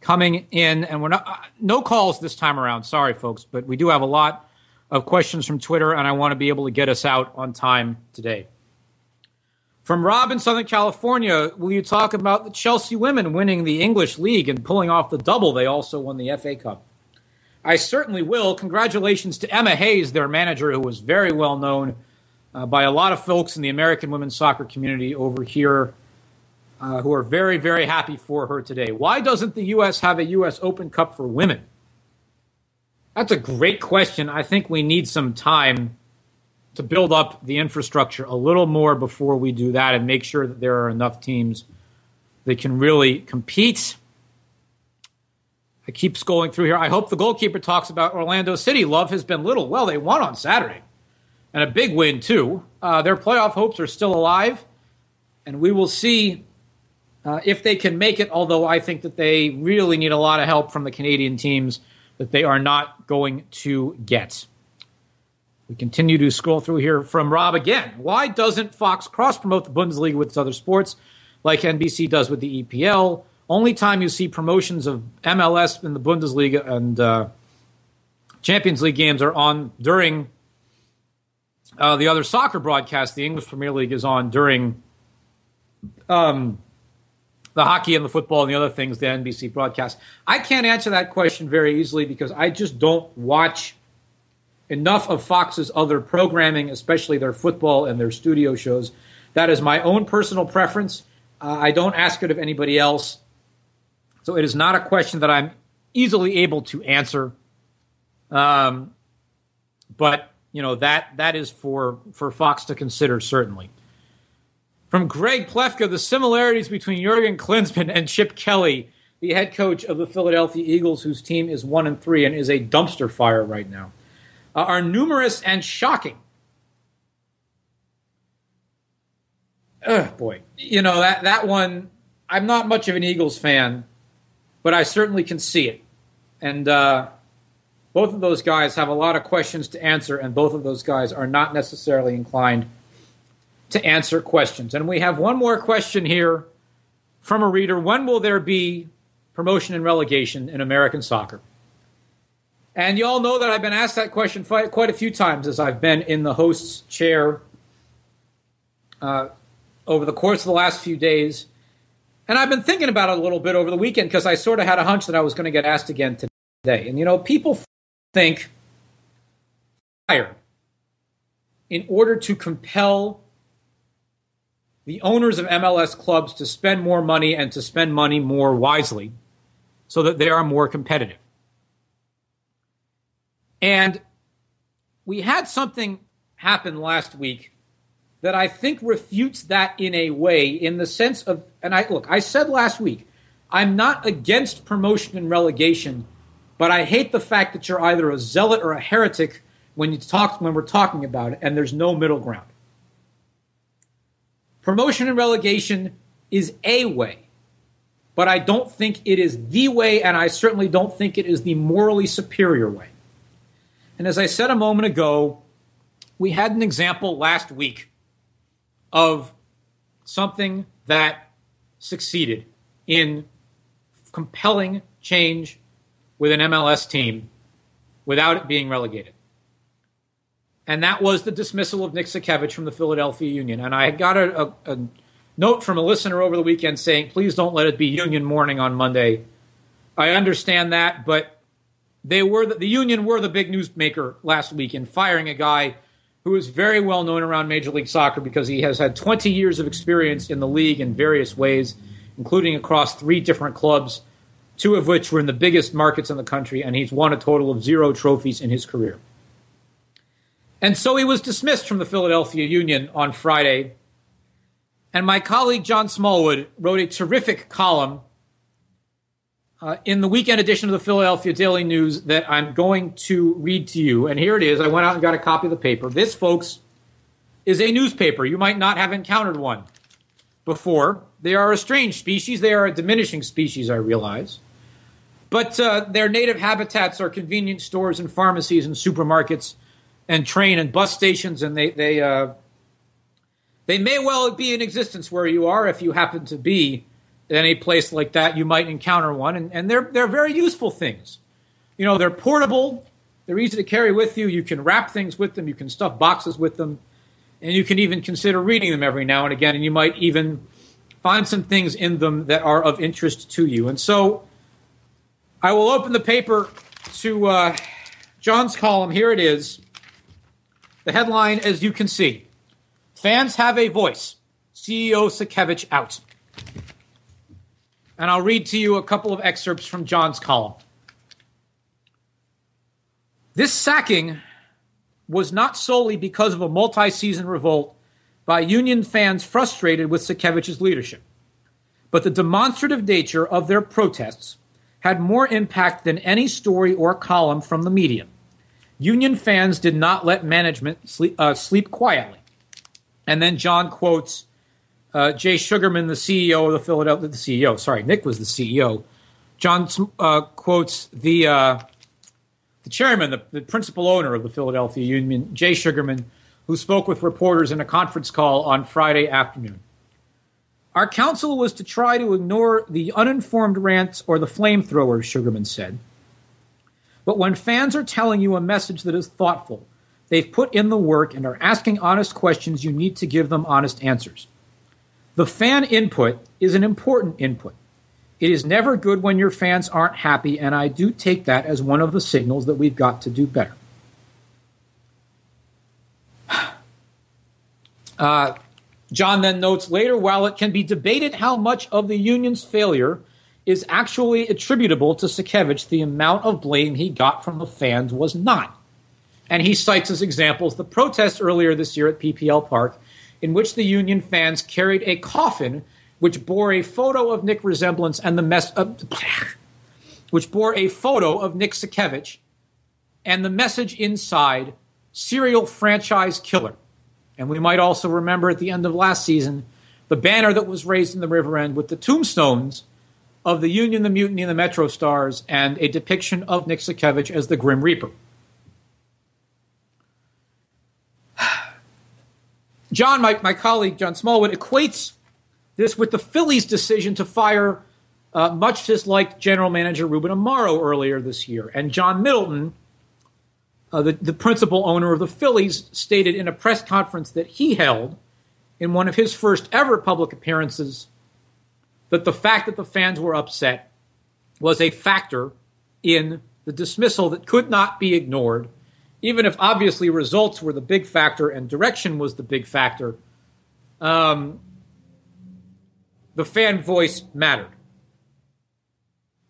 coming in, and we're not uh, no calls this time around. Sorry, folks, but we do have a lot of questions from Twitter, and I want to be able to get us out on time today. From Rob in Southern California, will you talk about the Chelsea women winning the English League and pulling off the double? They also won the FA Cup. I certainly will. Congratulations to Emma Hayes, their manager, who was very well known uh, by a lot of folks in the American women's soccer community over here uh, who are very, very happy for her today. Why doesn't the U.S. have a U.S. Open Cup for women? That's a great question. I think we need some time to build up the infrastructure a little more before we do that and make sure that there are enough teams that can really compete. I keep scrolling through here. I hope the goalkeeper talks about Orlando City. Love has been little. Well, they won on Saturday, and a big win, too. Uh, their playoff hopes are still alive, and we will see uh, if they can make it, although I think that they really need a lot of help from the Canadian teams that they are not going to get. We continue to scroll through here from Rob again. Why doesn't Fox cross promote the Bundesliga with its other sports like NBC does with the EPL? Only time you see promotions of MLS in the Bundesliga and uh, Champions League games are on during uh, the other soccer broadcast. The English Premier League is on during um, the hockey and the football and the other things the NBC broadcast. I can't answer that question very easily because I just don't watch enough of Fox's other programming, especially their football and their studio shows. That is my own personal preference. Uh, I don't ask it of anybody else. So it is not a question that I'm easily able to answer. Um, but you know that that is for for Fox to consider certainly. From Greg Plefka, the similarities between Jurgen Klinsmann and Chip Kelly, the head coach of the Philadelphia Eagles, whose team is one and three and is a dumpster fire right now, uh, are numerous and shocking. Ugh, boy, you know that that one. I'm not much of an Eagles fan, but I certainly can see it, and uh, both of those guys have a lot of questions to answer, and both of those guys are not necessarily inclined to answer questions. And we have one more question here from a reader. When will there be promotion and relegation in American soccer? And you all know that I've been asked that question quite a few times as I've been in the host's chair uh, over the course of the last few days. And I've been thinking about it a little bit over the weekend because I sort of had a hunch that I was going to get asked again today. And you know, people think higher in order to compel the owners of MLS clubs to spend more money and to spend money more wisely so that they are more competitive. And we had something happen last week that I think refutes that in a way, in the sense of, and I look, I said last week, I'm not against promotion and relegation, but I hate the fact that you're either a zealot or a heretic when you talk when we're talking about it, and there's no middle ground. Promotion and relegation is a way, but I don't think it is the way, and I certainly don't think it is the morally superior way. And as I said a moment ago, we had an example last week of something that succeeded in compelling change with an MLS team without it being relegated and that was the dismissal of Nick Sakiewicz from the Philadelphia Union. And I got a, a, a, note from a listener over the weekend saying, please don't let it be Union morning on Monday. I understand that, but they were the, the Union were the big newsmaker last week in firing a guy who is very well known around Major League Soccer because he has had 20 years of experience in the league in various ways, including across three different clubs, two of which were in the biggest markets in the country, and he's won a total of zero trophies in his career. And so he was dismissed from the Philadelphia Union on Friday. And my colleague John Smallwood wrote a terrific column uh, in the weekend edition of the Philadelphia Daily News that I'm going to read to you. And here it is. I went out and got a copy of the paper. This, folks, is a newspaper. You might not have encountered one before. They are a strange species. They are a diminishing species, I realize. But uh, their native habitats are convenience stores and pharmacies and supermarkets and train and bus stations, and they they uh, they may well be in existence where you are if you happen to be in any place like that. You might encounter one, and, and they're they're very useful things. You know, they're portable. They're easy to carry with you. You can wrap things with them. You can stuff boxes with them, and you can even consider reading them every now and again. And you might even find some things in them that are of interest to you. And so, I will open the paper to uh, John's column. Here it is. The headline, as you can see Fans have a voice. CEO Sakiewicz out. And I'll read to you a couple of excerpts from John's column. This sacking was not solely because of a multi season revolt by Union fans frustrated with Sakiewicz's leadership, but the demonstrative nature of their protests had more impact than any story or column from the media. Union fans did not let management sleep, uh, sleep quietly. And then John quotes uh, Jay Sugarman, the CEO of the Philadelphia, the CEO, sorry, Nick was the CEO. John uh, quotes the, uh, the chairman, the, the principal owner of the Philadelphia Union, Jay Sugarman, who spoke with reporters in a conference call on Friday afternoon. Our counsel was to try to ignore the uninformed rants or the flamethrowers, Sugarman said. But when fans are telling you a message that is thoughtful, they've put in the work and are asking honest questions, you need to give them honest answers. The fan input is an important input. It is never good when your fans aren't happy, and I do take that as one of the signals that we've got to do better. Uh, John then notes later while it can be debated how much of the union's failure is actually attributable to Sakiewicz, the amount of blame he got from the fans was not. And he cites as examples the protest earlier this year at PPL Park, in which the Union fans carried a coffin which bore a photo of Nick resemblance and the mess, uh, which bore a photo of Nick Sakiewicz and the message inside serial franchise killer. And we might also remember at the end of last season the banner that was raised in the river end with the tombstones of the Union, the Mutiny, and the Metro Stars, and a depiction of Nick Sakiewicz as the Grim Reaper. John, my, my colleague John Smallwood, equates this with the Phillies' decision to fire uh, much disliked general manager Ruben Amaro earlier this year. And John Middleton, uh, the, the principal owner of the Phillies, stated in a press conference that he held in one of his first ever public appearances that the fact that the fans were upset was a factor in the dismissal that could not be ignored, even if obviously results were the big factor and direction was the big factor. Um, the fan voice mattered.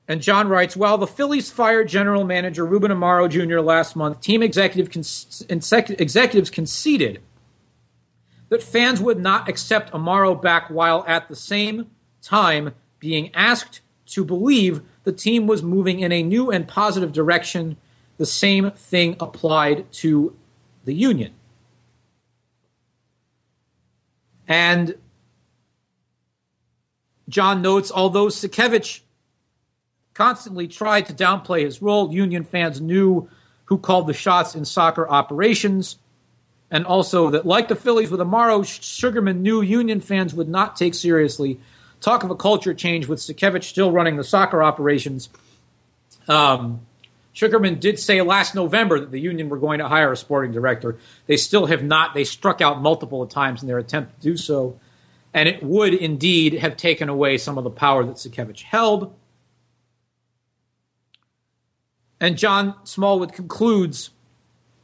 And John writes, while the Phillies fired general manager Ruben Amaro Jr. last month, team executive con- executives conceded that fans would not accept Amaro back while at the same time being asked to believe the team was moving in a new and positive direction. The same thing applied to the union. And John notes, although Sakiewicz constantly tried to downplay his role, Union fans knew who called the shots in soccer operations. And also that, like the Phillies with Amaro, Sugarman knew Union fans would not take seriously talk of a culture change with Sakiewicz still running the soccer operations. Um, Sugarman did say last November that the union were going to hire a sporting director. They still have not. They struck out multiple times in their attempt to do so. And it would indeed have taken away some of the power that Sakiewicz held. And John Smallwood concludes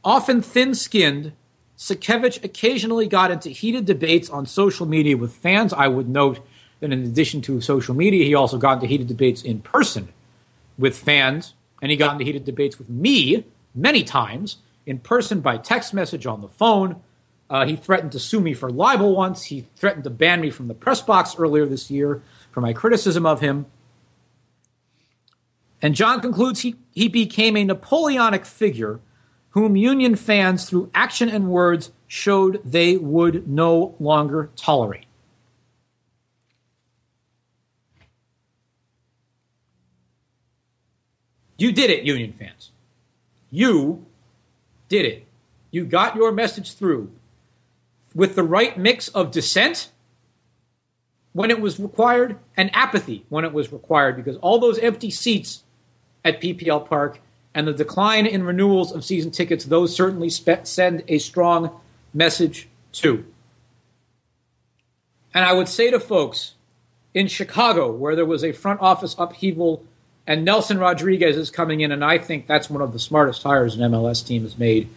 often thin skinned, Sakiewicz occasionally got into heated debates on social media with fans. I would note that in addition to social media, he also got into heated debates in person with fans, and he got into heated debates with me many times in person by text message on the phone. Uh, he threatened to sue me for libel once. He threatened to ban me from the press box earlier this year for my criticism of him. And John concludes he, he became a Napoleonic figure whom Union fans, through action and words, showed they would no longer tolerate. You did it, Union fans. You did it. you got your message through with the right mix of dissent when it was required and apathy when it was required because all those empty seats at PPL Park and the decline in renewals of season tickets, those certainly spe- send a strong message too. And I would say to folks in Chicago, where there was a front office upheaval, and Nelson Rodriguez is coming in, and I think that's one of the smartest hires an MLS team has made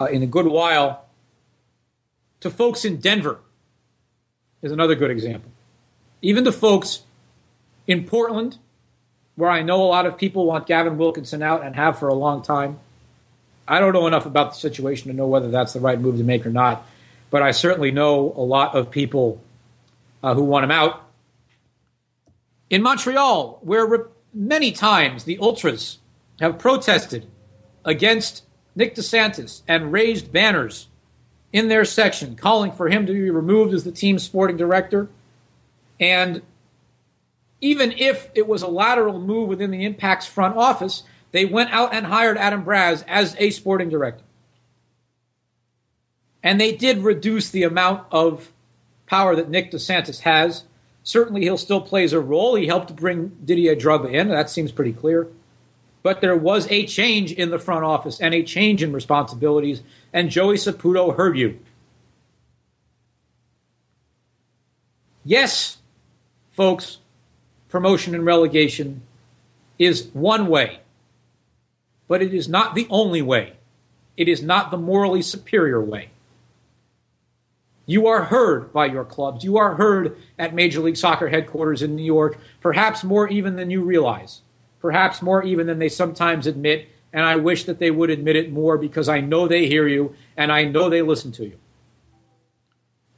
uh, in a good while. To folks in Denver is another good example. Even to folks in Portland, where I know a lot of people want Gavin Wilkinson out and have for a long time. I don't know enough about the situation to know whether that's the right move to make or not, but I certainly know a lot of people uh, who want him out. In Montreal, where re- many times the Ultras have protested against Nick DeSantis and raised banners in their section calling for him to be removed as the team's sporting director. And even if it was a lateral move within the Impact's front office, they went out and hired Adam Braz as a sporting director. And they did reduce the amount of power that Nick DeSantis has. Certainly, he'll still plays a role. He helped bring Didier Drogba in. That seems pretty clear. But there was a change in the front office and a change in responsibilities, and Joey Saputo heard you. Yes, folks, promotion and relegation is one way, but it is not the only way. It is not the morally superior way. You are heard by your clubs. You are heard at Major League Soccer headquarters in New York, perhaps more even than you realize, perhaps more even than they sometimes admit. And I wish that they would admit it more because I know they hear you and I know they listen to you.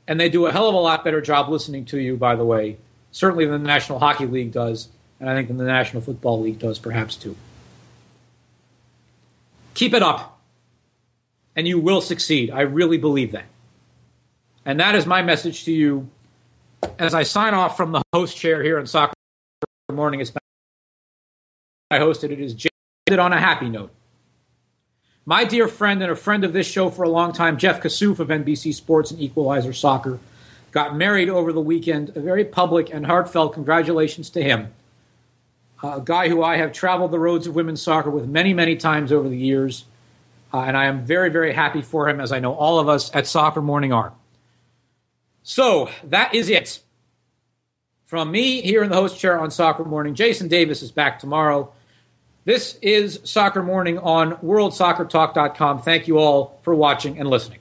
And they do a hell of a lot better job listening to you, by the way, certainly than the National Hockey League does, and I think than the National Football League does, perhaps too. Keep it up, and you will succeed. I really believe that. And that is my message to you as I sign off from the host chair here in Soccer Morning. It's I hosted it is jaded on a happy note. My dear friend and a friend of this show for a long time, Jeff Kassouf of NBC Sports and Equalizer Soccer, got married over the weekend. A very public and heartfelt congratulations to him. a guy who I have traveled the roads of women's soccer with many, many times over the years. Uh, and I am very, very happy for him, as I know all of us at Soccer Morning are. So that is it. From me here in the host chair on Soccer Morning, Jason Davis is back tomorrow. This is Soccer Morning on WorldSoccerTalk.com. Thank you all for watching and listening.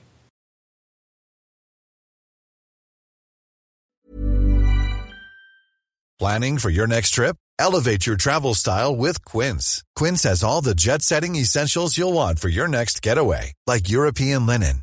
Planning for your next trip? Elevate your travel style with Quince. Quince has all the jet setting essentials you'll want for your next getaway, like European linen,